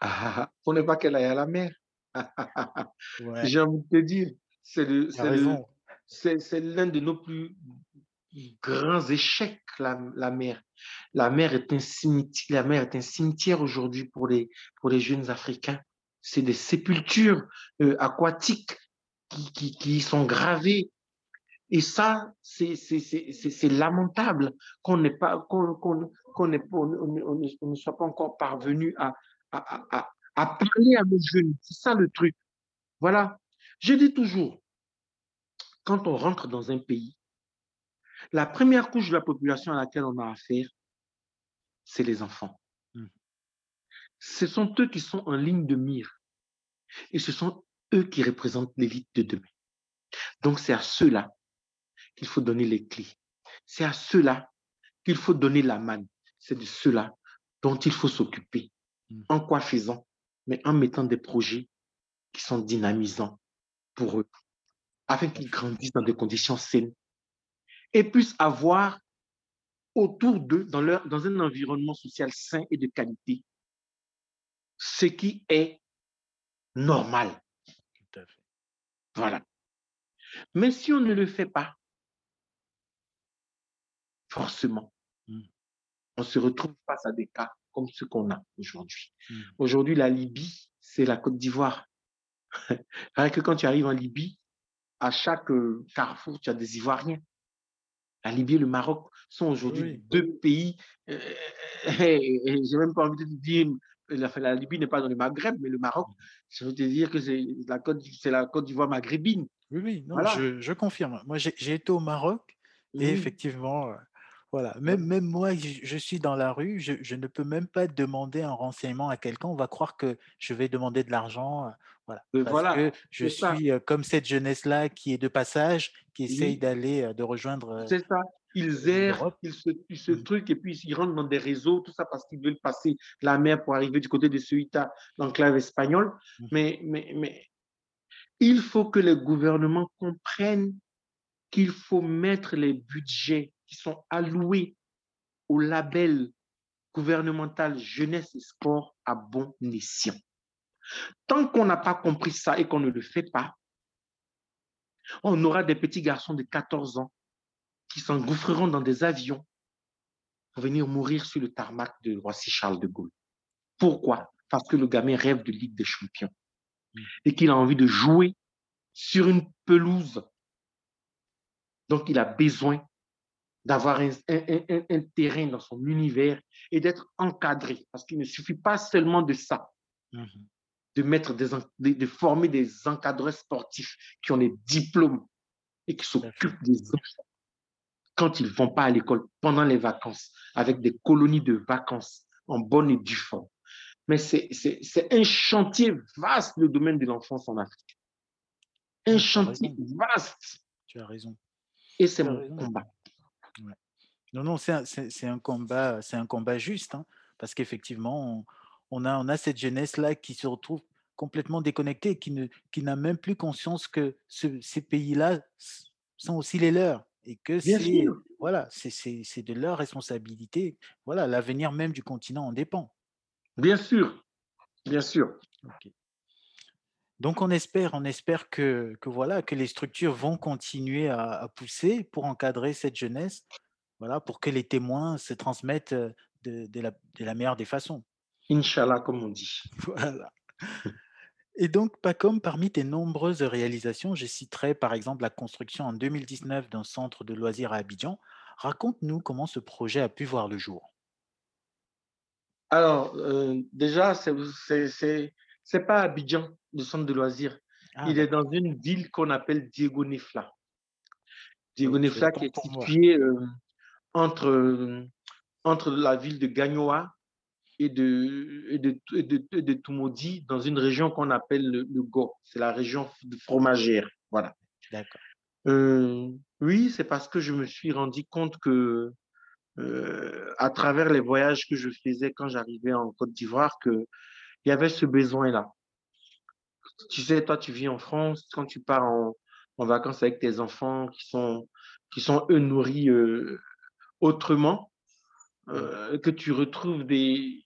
Ah, pour ne pas qu'elle aille à la mer. <laughs> ouais. J'ai envie de te dire, c'est l'un de nos plus grands échecs, la, la, mer. La mer est un cimetière, la mer est un cimetière aujourd'hui pour les, pour les jeunes Africains c'est des sépultures euh, aquatiques qui, qui, qui, sont gravées. Et ça, c'est lamentable qu'on qu'on qu qu ne soit pas encore parvenu à, à, à, à parler à nos jeunes. C'est ça le truc. Voilà. Je dis toujours, quand on rentre dans un pays, la première couche de la population à laquelle on a affaire, c'est les enfants ce sont eux qui sont en ligne de mire. Et ce sont eux qui représentent l'élite de demain. Donc c'est à ceux-là qu'il faut donner les clés. C'est à ceux-là qu'il faut donner la manne. C'est de ceux-là dont il faut s'occuper. Mmh. En quoi faisant Mais en mettant des projets qui sont dynamisants pour eux, afin qu'ils grandissent dans des conditions saines et puissent avoir autour d'eux, dans, leur, dans un environnement social sain et de qualité, ce qui est normal. Tout à fait. Voilà. Mais si on ne le fait pas, forcément, mmh. on se retrouve face à des cas comme ceux qu'on a aujourd'hui. Mmh. Aujourd'hui, la Libye, c'est la Côte d'Ivoire. <laughs> Rien que quand tu arrives en Libye, à chaque euh, carrefour, tu as des Ivoiriens. La Libye et le Maroc sont aujourd'hui oui. deux pays. Euh, <laughs> J'ai même pas envie de dire la, la Libye n'est pas dans le Maghreb, mais le Maroc, je veux te dire que c'est la Côte, c'est la Côte d'Ivoire maghrébine. Oui, oui, non, voilà. je, je, confirme. Moi, j'ai été au Maroc et oui. effectivement, euh, voilà, même, même moi, je, je, suis dans la rue, je, je, ne peux même pas demander un renseignement à quelqu'un. On va croire que je vais demander de l'argent. Euh, voilà. Parce voilà, que je suis ça. Euh, comme cette jeunesse-là qui est de passage, qui essaye oui. d'aller, de rejoindre. C'est ça ils errent, ils se, ils se truquent et puis ils rentrent dans des réseaux, tout ça parce qu'ils veulent passer la mer pour arriver du côté de Ceuta, l'enclave espagnole. Mmh. Mais, mais, mais il faut que les gouvernements comprennent qu'il faut mettre les budgets sont alloués au label gouvernemental jeunesse et sport à bon escient. Tant qu'on n'a pas compris ça et qu'on ne le fait pas, On aura des petits garçons de 14 ans qui s'engouffreront dans des avions pour venir mourir sur le tarmac de Roissy-Charles de Gaulle. Pourquoi? Parce que le gamin rêve de Ligue des Champions et qu'il a envie de jouer sur une pelouse. Donc, il a besoin d'avoir un, terrain dans son univers et d'être encadré. Parce qu'il ne suffit pas seulement de ça, mhm. de, mettre des, de, former des encadreurs sportifs qui ont des diplômes et qui s'occupent des enfants quand ils ne vont pas à l'école pendant les vacances, avec des colonies de vacances en bonne et due forme. Mais c'est un chantier vaste, le domaine de l'enfance en Afrique. Un chantier vaste. Tu as raison. Et c'est mon combat. Non, non, c'est un, un, combat, c'est un combat juste, hein, parce qu'effectivement, on, a, on a cette jeunesse-là qui se retrouve complètement déconnectée, qui, ne, qui n'a même plus conscience que ces pays-là sont aussi les leurs et que c'est voilà, c'est de leur responsabilité. Voilà, l'avenir même du continent en dépend. Bien sûr, bien sûr. Donc on espère, on espère que, que, voilà que les structures vont continuer à, pousser pour encadrer cette jeunesse, voilà, pour que les témoins se transmettent de, de, la, de la, meilleure des façons. Inch'Allah, comme on dit. <laughs> Voilà. Et donc, pas comme parmi tes nombreuses réalisations, je citerai par exemple la construction en 2019 d'un centre de loisirs à Abidjan. Raconte-nous comment ce projet a pu voir le jour. Alors, euh, déjà, ce n'est pas Abidjan, le centre de loisirs. Ah, Il est dans une ville qu'on appelle Diego Nefla. Diego Nefla qui est située euh, entre, entre la ville de Gagnoa et de, et de, de, de Tumodi dans une région qu'on appelle le, Go. C'est la région de fromagère. Voilà. D'accord. Euh, oui, c'est parce que je me suis rendu compte que euh, à travers les voyages que je faisais quand j'arrivais en Côte d'Ivoire, qu'il y avait ce besoin-là. Tu sais, toi, tu vis en France, quand tu pars en, en vacances avec tes enfants qui sont, qui sont eux nourris euh, autrement, que tu retrouves des,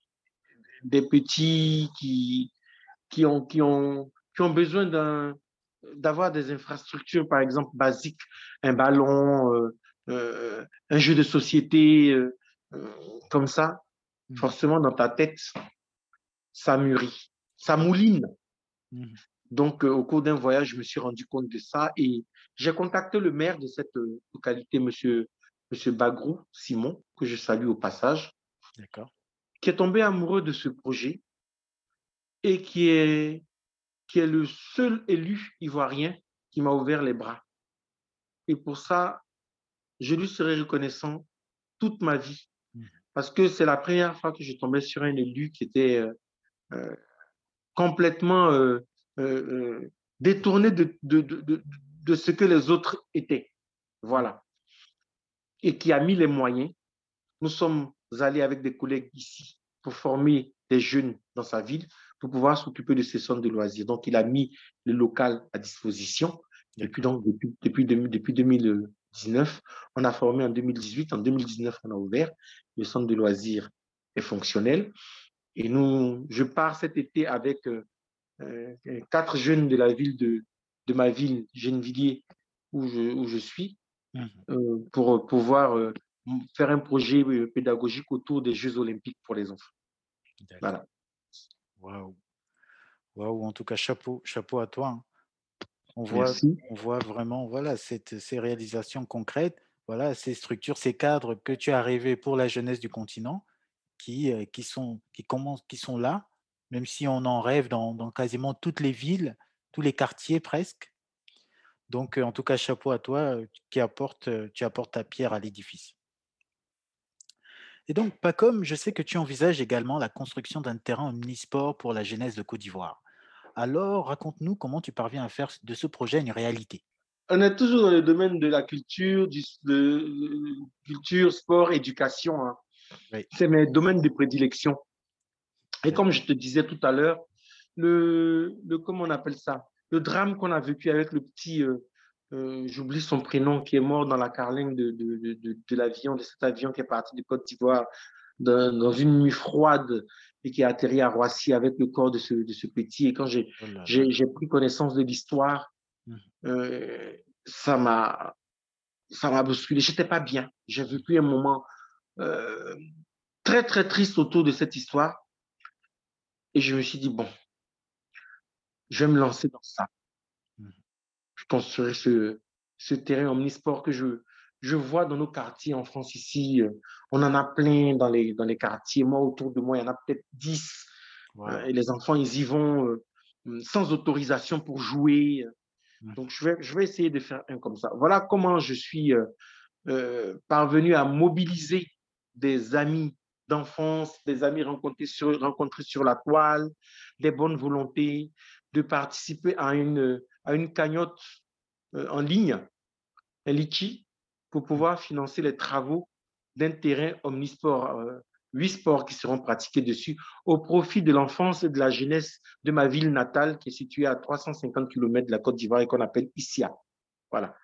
des petits qui, qui, ont, qui, ont, qui ont besoin d'un, d'avoir des infrastructures, par exemple, basiques, un ballon, euh, euh, un jeu de société, euh, comme ça, mmh. forcément, dans ta tête, ça mûrit, ça mouline. Mmh. Donc, au cours d'un voyage, je me suis rendu compte de ça et j'ai contacté le maire de cette localité, monsieur, monsieur Bagrou Simon, que je salue au passage. Qui est tombé amoureux de ce projet et qui est, qui est le seul élu ivoirien qui m'a ouvert les bras. Et pour ça, je lui serai reconnaissant toute ma vie. Mmh. Parce que c'est la première fois que je tombais sur un élu qui était euh, euh, complètement euh, détourné de, de, de, de, ce que les autres étaient. Voilà. Et qui a mis les moyens. Nous sommes allés avec des collègues ici pour former des jeunes dans sa ville pour pouvoir s'occuper de ces centres de loisirs. Donc, il a mis le local à disposition. Depuis, donc, depuis, depuis, depuis 2019, on a formé en 2018. En 2019, on a ouvert. Le centre de loisirs est fonctionnel. Et nous, je pars cet été avec euh, euh, quatre jeunes de la ville de, de ma ville, Gennevilliers, où je, où je suis, mmh euh, pour pouvoir faire un projet pédagogique autour des Jeux olympiques pour les enfants. Voilà. Waouh. Waouh, en tout cas, chapeau, chapeau à toi. Hein. On voit, on voit vraiment voilà, cette, ces réalisations concrètes, voilà, ces structures, ces cadres que tu as rêvés pour la jeunesse du continent qui, euh, qui, sont, qui, commencent, qui sont là, même si on en rêve dans, dans quasiment toutes les villes, tous les quartiers presque. Donc, euh, en tout cas, chapeau à toi qui apporte, tu apportes ta pierre à l'édifice. Et donc, Pacom, je sais que tu envisages également la construction d'un terrain omnisport pour la jeunesse de Côte d'Ivoire. Alors, raconte-nous comment tu parviens à faire de ce projet une réalité. On est toujours dans le domaine de la culture, du, culture, sport, éducation. Hein. C'est mes domaines de prédilection. Et comme je te disais tout à l'heure, le, le, comment on appelle ça? Le drame qu'on a vécu avec le petit euh, euh, j'oublie son prénom, qui est mort dans la carlingue de, de, de, de l'avion, de cet avion qui est parti de Côte d'Ivoire dans, une nuit froide et qui a atterri à Roissy avec le corps de ce, de ce petit. Et quand j'ai oh j'ai pris connaissance de l'histoire, mmh. euh, ça m'a ça m'a bousculé. J'étais pas bien. J'ai vécu un moment euh, très, très triste autour de cette histoire. Et je me suis dit, bon, je vais me lancer dans ça. Mmh. Je construirai ce, ce terrain omnisport que je, je vois dans nos quartiers en France ici. Euh, on en a plein dans les, dans les quartiers. Moi, autour de moi, il y en a peut-être 10. Euh, et les enfants, ils y vont sans autorisation pour jouer. Mmh. Donc, je vais, je vais essayer de faire un comme ça. Voilà comment je suis parvenu à mobiliser des amis d'enfance, des amis rencontrés sur, la toile, des bonnes volontés, de participer à une, à une cagnotte euh, en ligne, un litchi, pour pouvoir financer les travaux d'un terrain omnisport, euh, huit sports qui seront pratiqués dessus, au profit de l'enfance et de la jeunesse de ma ville natale, qui est située à 350 km de la Côte d'Ivoire et qu'on appelle Issia. Voilà.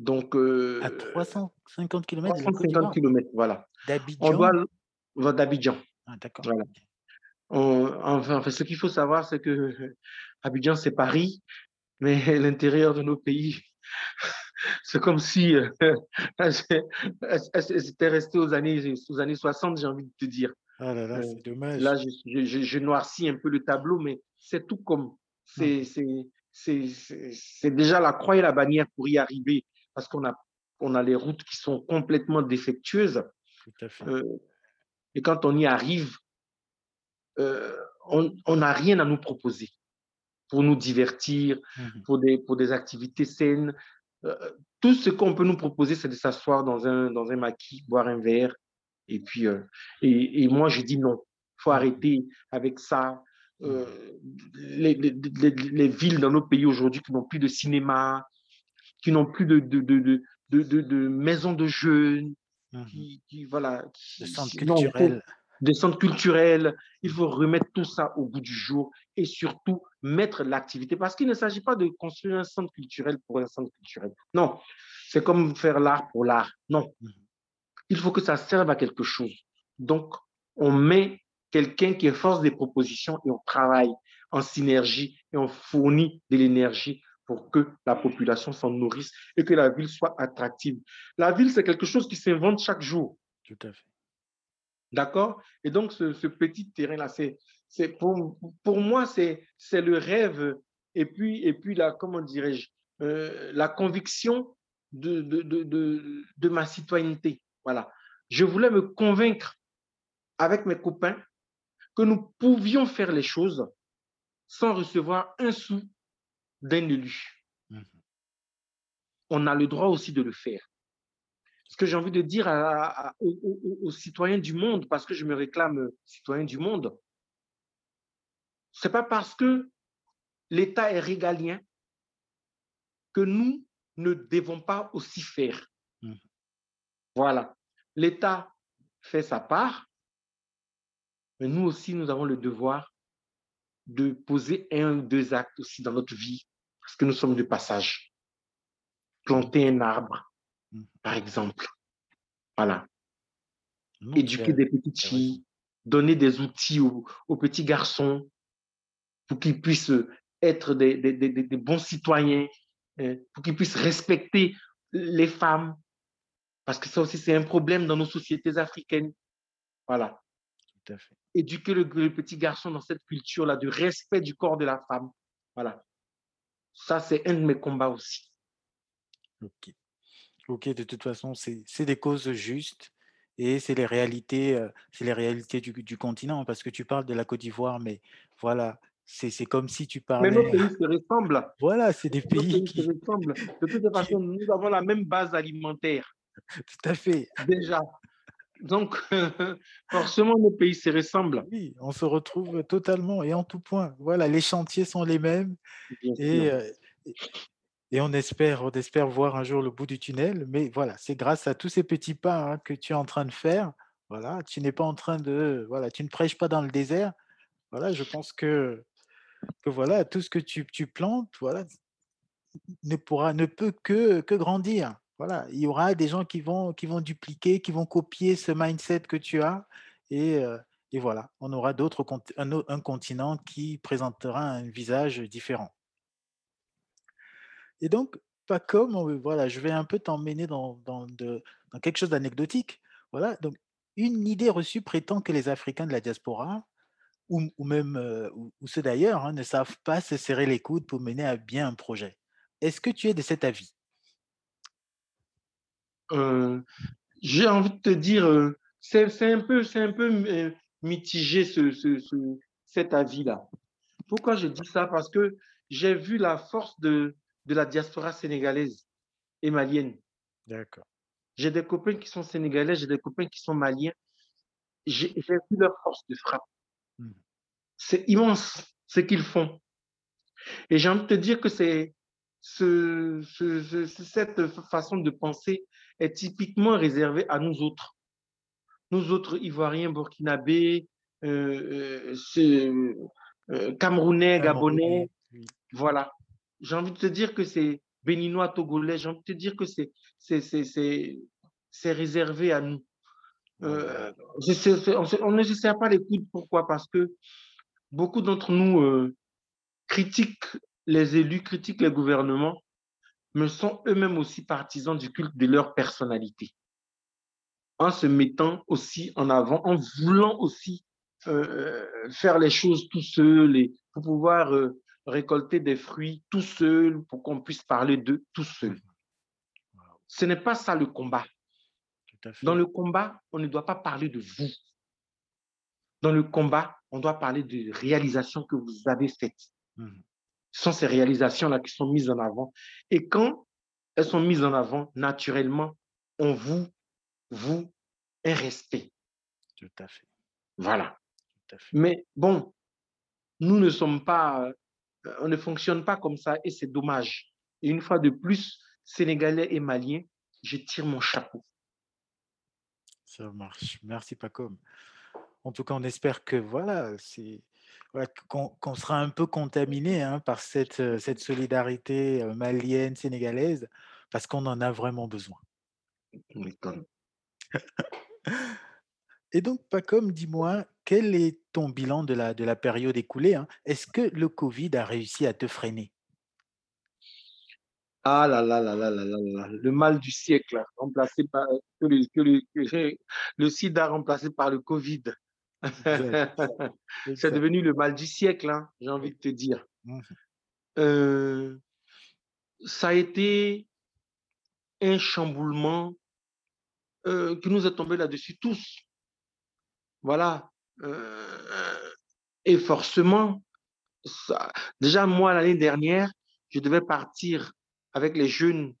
Donc, euh, à 350 km 350 km, voilà. D'Abidjan? D'Abidjan. Ah, d'accord. Voilà. enfin, ce qu'il faut savoir, c'est que <laughs> Abidjan, c'est Paris, mais <laughs> l'intérieur de nos pays, <laughs> c'est comme si euh, c'était resté aux années, aux années 60, j'ai envie de te dire. Ah là là, euh, c'est dommage. Là, je, je, noircis un peu le tableau, mais c'est tout comme. C'est c'est déjà la croix et la bannière pour y arriver, parce qu'on a, on a les routes qui sont complètement défectueuses. Tout à fait. Euh, et quand on y arrive, on n'a rien à nous proposer pour nous divertir, mmh pour, des, pour des activités saines. Euh, tout ce qu'on peut nous proposer, c'est de s'asseoir dans un, dans un maquis, boire un verre. Et puis, euh, et, et, moi, je dis non, il faut mmh arrêter avec ça. Mmh euh, les, les, les, villes dans nos pays aujourd'hui qui n'ont plus de cinéma, qui n'ont plus de, de, de, de, de maisons de jeunes, qui, qui, voilà, qui, de centres culturels des centres culturels. Il faut remettre tout ça au bout du jour et surtout mettre l'activité. Parce qu'il ne s'agit pas de construire un centre culturel pour un centre culturel. Non, c'est comme faire l'art pour l'art. Non. Mhm. Il faut que ça serve à quelque chose. Donc, on met quelqu'un qui est force des propositions et on travaille en synergie et on fournit de l'énergie pour que la population s'en nourrisse et que la ville soit attractive. La ville, c'est quelque chose qui s'invente chaque jour. Tout à fait. D'accord? Et donc, ce, petit terrain-là, c'est, pour, pour moi, c'est, c'est le rêve et puis, et puis la, comment dirais-je, euh, la conviction de, de, de, de, ma citoyenneté. Voilà. Je voulais me convaincre avec mes copains que nous pouvions faire les choses sans recevoir un sou d'un élu. Mmh On a le droit aussi de le faire ce que j'ai envie de dire aux, citoyens du monde, parce que je me réclame citoyen du monde, c'est pas parce que l'État est régalien que nous ne devons pas aussi faire. Mmh. Voilà. L'État fait sa part, mais nous aussi, nous avons le devoir de poser un ou deux actes aussi dans notre vie, parce que nous sommes de passage. Planter un arbre, Mmh. par exemple. Voilà. Éduquer des petites filles, donner des outils aux, petits garçons pour qu'ils puissent être des, bons citoyens, hein, pour qu'ils puissent respecter les femmes. Parce que ça aussi, c'est un problème dans nos sociétés africaines. Voilà. Éduquer le, le petit garçon dans cette culture-là de respect du corps de la femme. Voilà. Ça, c'est un de mes combats aussi. Ok. Ok, de toute façon, c'est des causes justes et c'est les réalités, euh, c'est les réalités du, du, continent. Parce que tu parles de la Côte d'Ivoire, mais voilà, c'est comme si tu parlais. Mais nos pays se ressemblent. <laughs> Voilà, c'est des pays, qui se ressemblent. De toute <laughs> façon, nous avons la même base alimentaire. Tout à fait. Déjà. Donc, <laughs> forcément, nos pays se ressemblent. Oui, on se retrouve totalement et en tout point. Voilà, les chantiers sont les mêmes. et, euh, et on espère, on espère voir un jour le bout du tunnel. Mais voilà, c'est grâce à tous ces petits pas hein, que tu es en train de faire. Voilà, tu n'es pas en train de, voilà, tu ne prêches pas dans le désert. Voilà, je pense que, que voilà, tout ce que tu, tu plantes, voilà, ne pourra, ne peut que, que grandir. Voilà, il y aura des gens qui vont, qui vont dupliquer, qui vont copier ce mindset que tu as, et, euh, et voilà, on aura d'autres, un, un continent qui présentera un visage différent. Et donc, pas comme, voilà, je vais un peu t'emmener dans, dans, quelque chose d'anecdotique. Voilà, donc une idée reçue prétend que les Africains de la diaspora, ou, ou même ou, ceux d'ailleurs, hein, ne savent pas se serrer les coudes pour mener à bien un projet. Est-ce que tu es de cet avis? J'ai envie de te dire, c'est un peu, un peu mitigé ce, ce, cet avis-là. Pourquoi je dis ça? Parce que j'ai vu la force de, de la diaspora sénégalaise et malienne. D'accord. J'ai des copains qui sont sénégalais, j'ai des copains qui sont maliens. J'ai vu leur force de frappe. Hmm. C'est immense ce qu'ils font. Et j'ai envie de te dire que c'est ce, cette façon de penser est typiquement réservée à nous autres. Nous autres Ivoiriens, Burkinabés, euh, euh, euh, Camerounais, Gabonais, voilà. J'ai envie de te dire que c'est béninois, togolais, j'ai envie de te dire que c'est c'est réservé à nous. Euh, on, ne se sert pas les coudes. Pourquoi? Parce que beaucoup d'entre nous euh, critiquent les élus, critiquent les gouvernements, mais sont eux-mêmes aussi partisans du culte de leur personnalité. En se mettant aussi en avant, en voulant aussi euh, faire les choses tout seuls et pour pouvoir récolter des fruits tout seuls, pour qu'on puisse parler d'eux tout seuls. Ce n'est pas ça le combat. Dans le combat, on ne doit pas parler de vous. Dans le combat, on doit parler de réalisations que vous avez faites. Mmh. Ce sont ces réalisations-là qui sont mises en avant. Et quand elles sont mises en avant, naturellement, on vous, vous, un respect. Tout à fait. Voilà. Mais bon, nous ne sommes pas, euh, on ne fonctionne pas comme ça et c'est dommage. Et une fois de plus, Sénégalais et Maliens, je tire mon chapeau. Ça marche. Merci Pacom. En tout cas, on espère que voilà, c'est qu'on sera un peu contaminé hein, par cette, cette solidarité malienne, sénégalaise, parce qu'on en a vraiment besoin. <laughs> Et donc, Pacom, dis-moi, quel est ton bilan de la, de la période écoulée hein? Est-ce que le Covid a réussi à te freiner? Ah là là là là là là le mal du siècle, remplacé par que le, que le, sida remplacé par le Covid. C'est devenu le mal du siècle, hein, j'ai envie de te dire. Euh, ça a été un chamboulement euh, qui nous est tombé là-dessus tous. Voilà. Euh, et forcément, ça, déjà moi l'année dernière, je devais partir avec les jeunes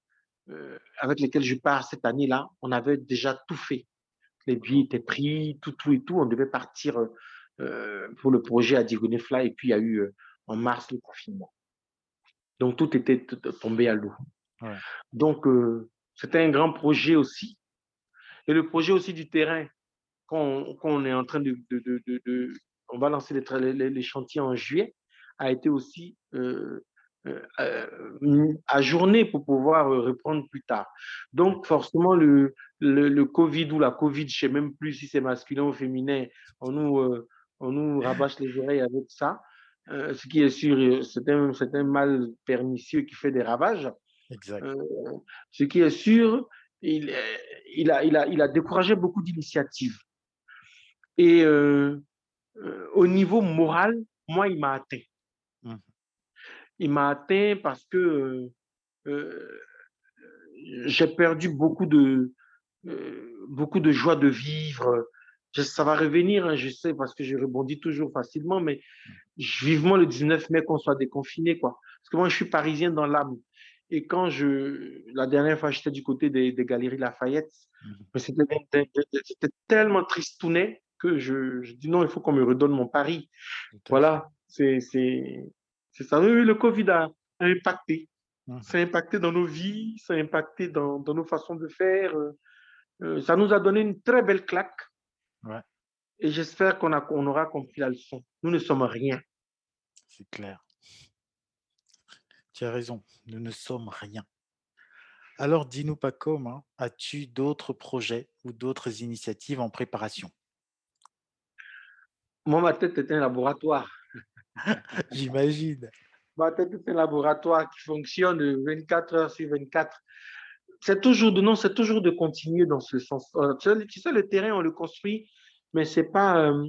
avec lesquels je pars cette année-là, on avait déjà tout fait. Les billets étaient pris, tout, tout et tout. On devait partir euh, pour le projet à Digonefla et puis il y a eu euh, en mars le confinement. Donc tout était tombé à l'eau. Donc c'était un grand projet aussi. Et le projet aussi du terrain, quand on, est en train de, de, de, On va lancer les, les, chantiers en juillet, a été aussi euh, euh, ajourner pour pouvoir euh, reprendre plus tard. Donc, forcément, le, le, Covid ou la Covid, je ne sais même plus si c'est masculin ou féminin, on nous, on nous rabâche les oreilles avec ça. ce qui est sûr, c'est un, un, mal pernicieux qui fait des ravages. Exact. ce qui est sûr, il, il, a, il, a, il a découragé beaucoup d'initiatives. Et au niveau moral, moi, il m'a atteint. Mmh il m'a atteint parce que euh, j'ai perdu beaucoup de, euh, beaucoup de joie de vivre. ça va revenir, hein, je sais, parce que je rebondis toujours facilement, mais vivement le 19 mai qu'on soit déconfiné, quoi. Parce que moi, je suis parisien dans l'âme. Et quand je, la dernière fois, j'étais du côté des, Galeries Lafayette, mmh. c'était tellement tristounet que je, je dis non, il faut qu'on me redonne mon pari. Voilà, c'est c'est ça. Oui, le Covid a, impacté. Mmh. Ça a impacté dans nos vies, ça a impacté dans, dans nos façons de faire. Euh, euh, ça nous a donné une très belle claque. Ouais. Et j'espère qu'on on aura compris la leçon. Nous ne sommes rien. C'est clair. Tu as raison, nous ne sommes rien. Alors, dis-nous, pas comment as-tu d'autres projets ou d'autres initiatives en préparation? Moi, ma tête est un laboratoire. <laughs> J'imagine. Ma tête est un laboratoire qui fonctionne 24 heures sur 24. C'est toujours de non, c'est toujours de continuer dans ce sens. Euh, tu sais, le terrain, on le construit, mais c'est pas, euh,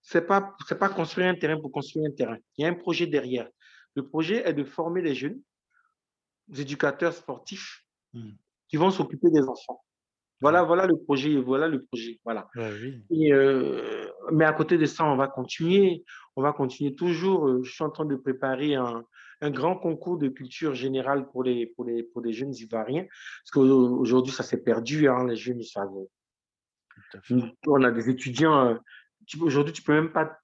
c'est pas, c'est pas construire un terrain pour construire un terrain. Il y a un projet derrière. Le projet est de former les jeunes, des éducateurs sportifs, hmm. qui vont s'occuper des enfants. Voilà, voilà le projet, voilà le projet, voilà. Euh, mais à côté de ça, on va continuer, on va continuer toujours. Euh, je suis en train de préparer un, grand concours de culture générale pour les, pour les, pour les jeunes Ivoiriens, parce qu'aujourd'hui, ça s'est perdu, hein, les jeunes, ils savent. On a des étudiants, euh, aujourd'hui, tu peux même pas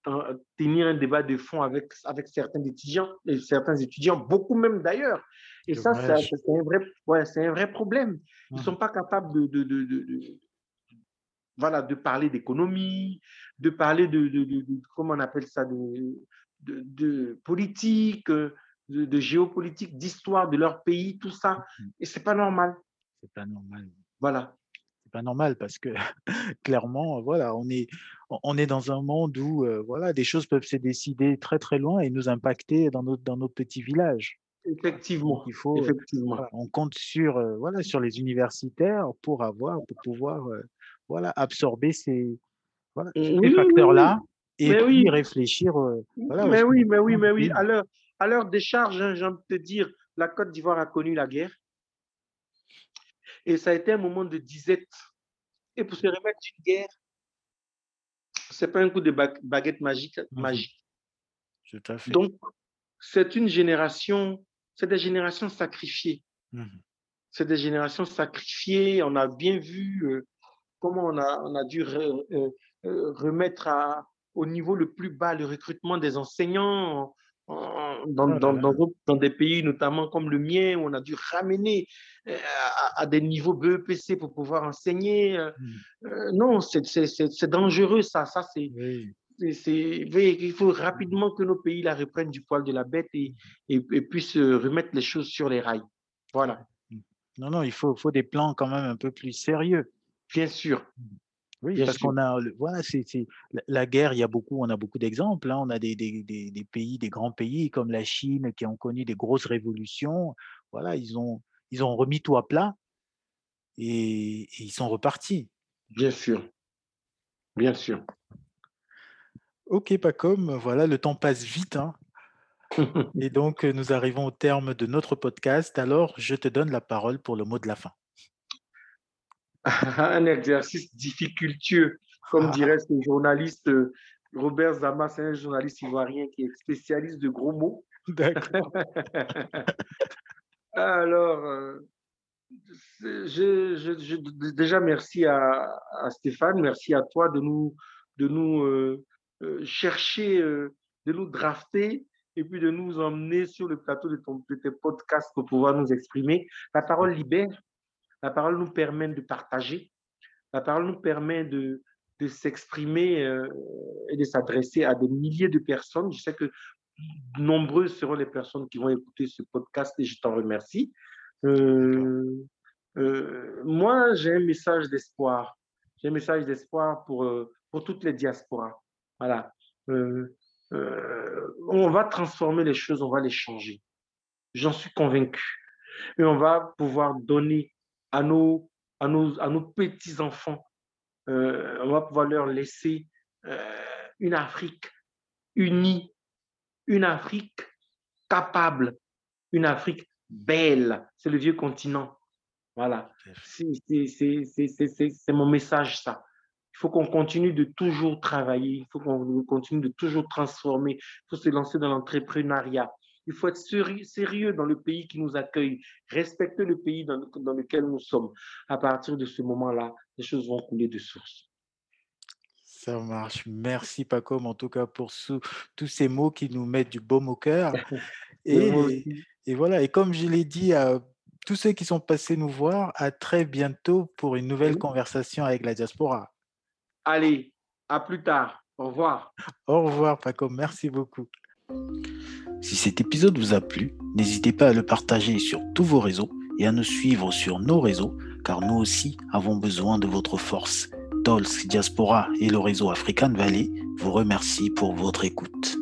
tenir un débat de fond avec, avec certains étudiants, et certains étudiants, beaucoup même d'ailleurs. Et ça, c'est un, vrai, ouais, un vrai problème. Ils ne mmh. sont pas capables de, de, de, de voilà, de parler d'économie, de parler de, comment on appelle ça, de, politique, de, géopolitique, d'histoire de leur pays, tout ça. Mmh. Et c'est pas normal. C'est pas normal. Voilà. C'est pas normal parce que <laughs> clairement, voilà, on est, on est dans un monde où euh, voilà, des choses peuvent se décider très très loin et nous impacter dans notre, dans notre petit village. Effectivement, il faut, effectivement. on compte sur, euh, voilà, sur les universitaires pour avoir, pour pouvoir, euh, voilà, absorber ces, voilà, facteurs-là et puis réfléchir. Euh, mais oui, mais oui, mais oui. À l'heure, à l'heure des charges, hein, j'ai envie de te dire, la Côte d'Ivoire a connu la guerre et ça a été un moment de disette. Et pour se remettre d'une guerre, c'est pas un coup de baguette magique, mmh. Donc, c'est une génération c'est des générations sacrifiées. Mmh c'est des générations sacrifiées. On a bien vu euh, comment on a, on a dû euh, euh, remettre à, au niveau le plus bas le recrutement des enseignants dans, dans, dans, des pays notamment comme le mien, où on a dû ramener à, des niveaux BEPC pour pouvoir enseigner. Mmh. non, c'est dangereux ça. ça c'est il faut rapidement que nos pays la reprennent du poil de la bête et, et, puissent remettre les choses sur les rails. Voilà. Non, non, il faut, faut des plans quand même un peu plus sérieux. Bien sûr. Oui, parce qu'on a, voilà, c'est la guerre, il y a beaucoup, on a beaucoup d'exemples. Hein. On a des, des, des, pays, des grands pays comme la Chine qui ont connu des grosses révolutions. Voilà, ils ont, ils ont remis tout à plat et, et ils sont repartis. Bien sûr. Bien sûr. Ok, pas comme, voilà, le temps passe vite. Hein. <laughs> Et donc, nous arrivons au terme de notre podcast. Alors, je te donne la parole pour le mot de la fin. <laughs> Un exercice difficultueux, comme dirait ce journaliste Robert Zama, c'est un journaliste ivoirien qui est spécialiste de gros mots. D'accord. <laughs> Alors, euh, je, déjà merci à, Stéphane, merci à toi de nous, de nous euh, euh, chercher euh, de nous drafter et puis de nous emmener sur le plateau de, ton, de tes podcasts pour pouvoir nous exprimer. La parole libère, la parole nous permet de partager, la parole nous permet de, s'exprimer euh, et de s'adresser à des milliers de personnes. Je sais que nombreuses seront les personnes qui vont écouter ce podcast et je t'en remercie. moi, j'ai un message d'espoir. J'ai un message d'espoir pour, pour toutes les diasporas. Voilà. Euh, euh, on va transformer les choses, on va les changer. J'en suis convaincu. Et on va pouvoir donner à nos, à nos, à nos petits-enfants, euh, on va pouvoir leur laisser une Afrique unie, une Afrique capable, une Afrique belle. C'est le vieux continent. Voilà. C'est mon message, ça. Il faut qu'on continue de toujours travailler, il faut qu'on continue de toujours transformer, il faut se lancer dans l'entrepreneuriat. Il faut être sérieux dans le pays qui nous accueille, respecter le pays dans, lequel nous sommes. À partir de ce moment-là, les choses vont couler de source. Ça marche. Merci Paco, en tout cas pour tous ces mots qui nous mettent du baume au cœur. <laughs> Et, et, voilà, et comme je l'ai dit à tous ceux qui sont passés nous voir, à très bientôt pour une nouvelle conversation avec la diaspora. Allez, à plus tard. Au revoir. Au revoir, Paco. Merci beaucoup. Si cet épisode vous a plu, n'hésitez pas à le partager sur tous vos réseaux et à nous suivre sur nos réseaux, car nous aussi avons besoin de votre force. Dolce Diaspora et le réseau African Valley vous remercient pour votre écoute.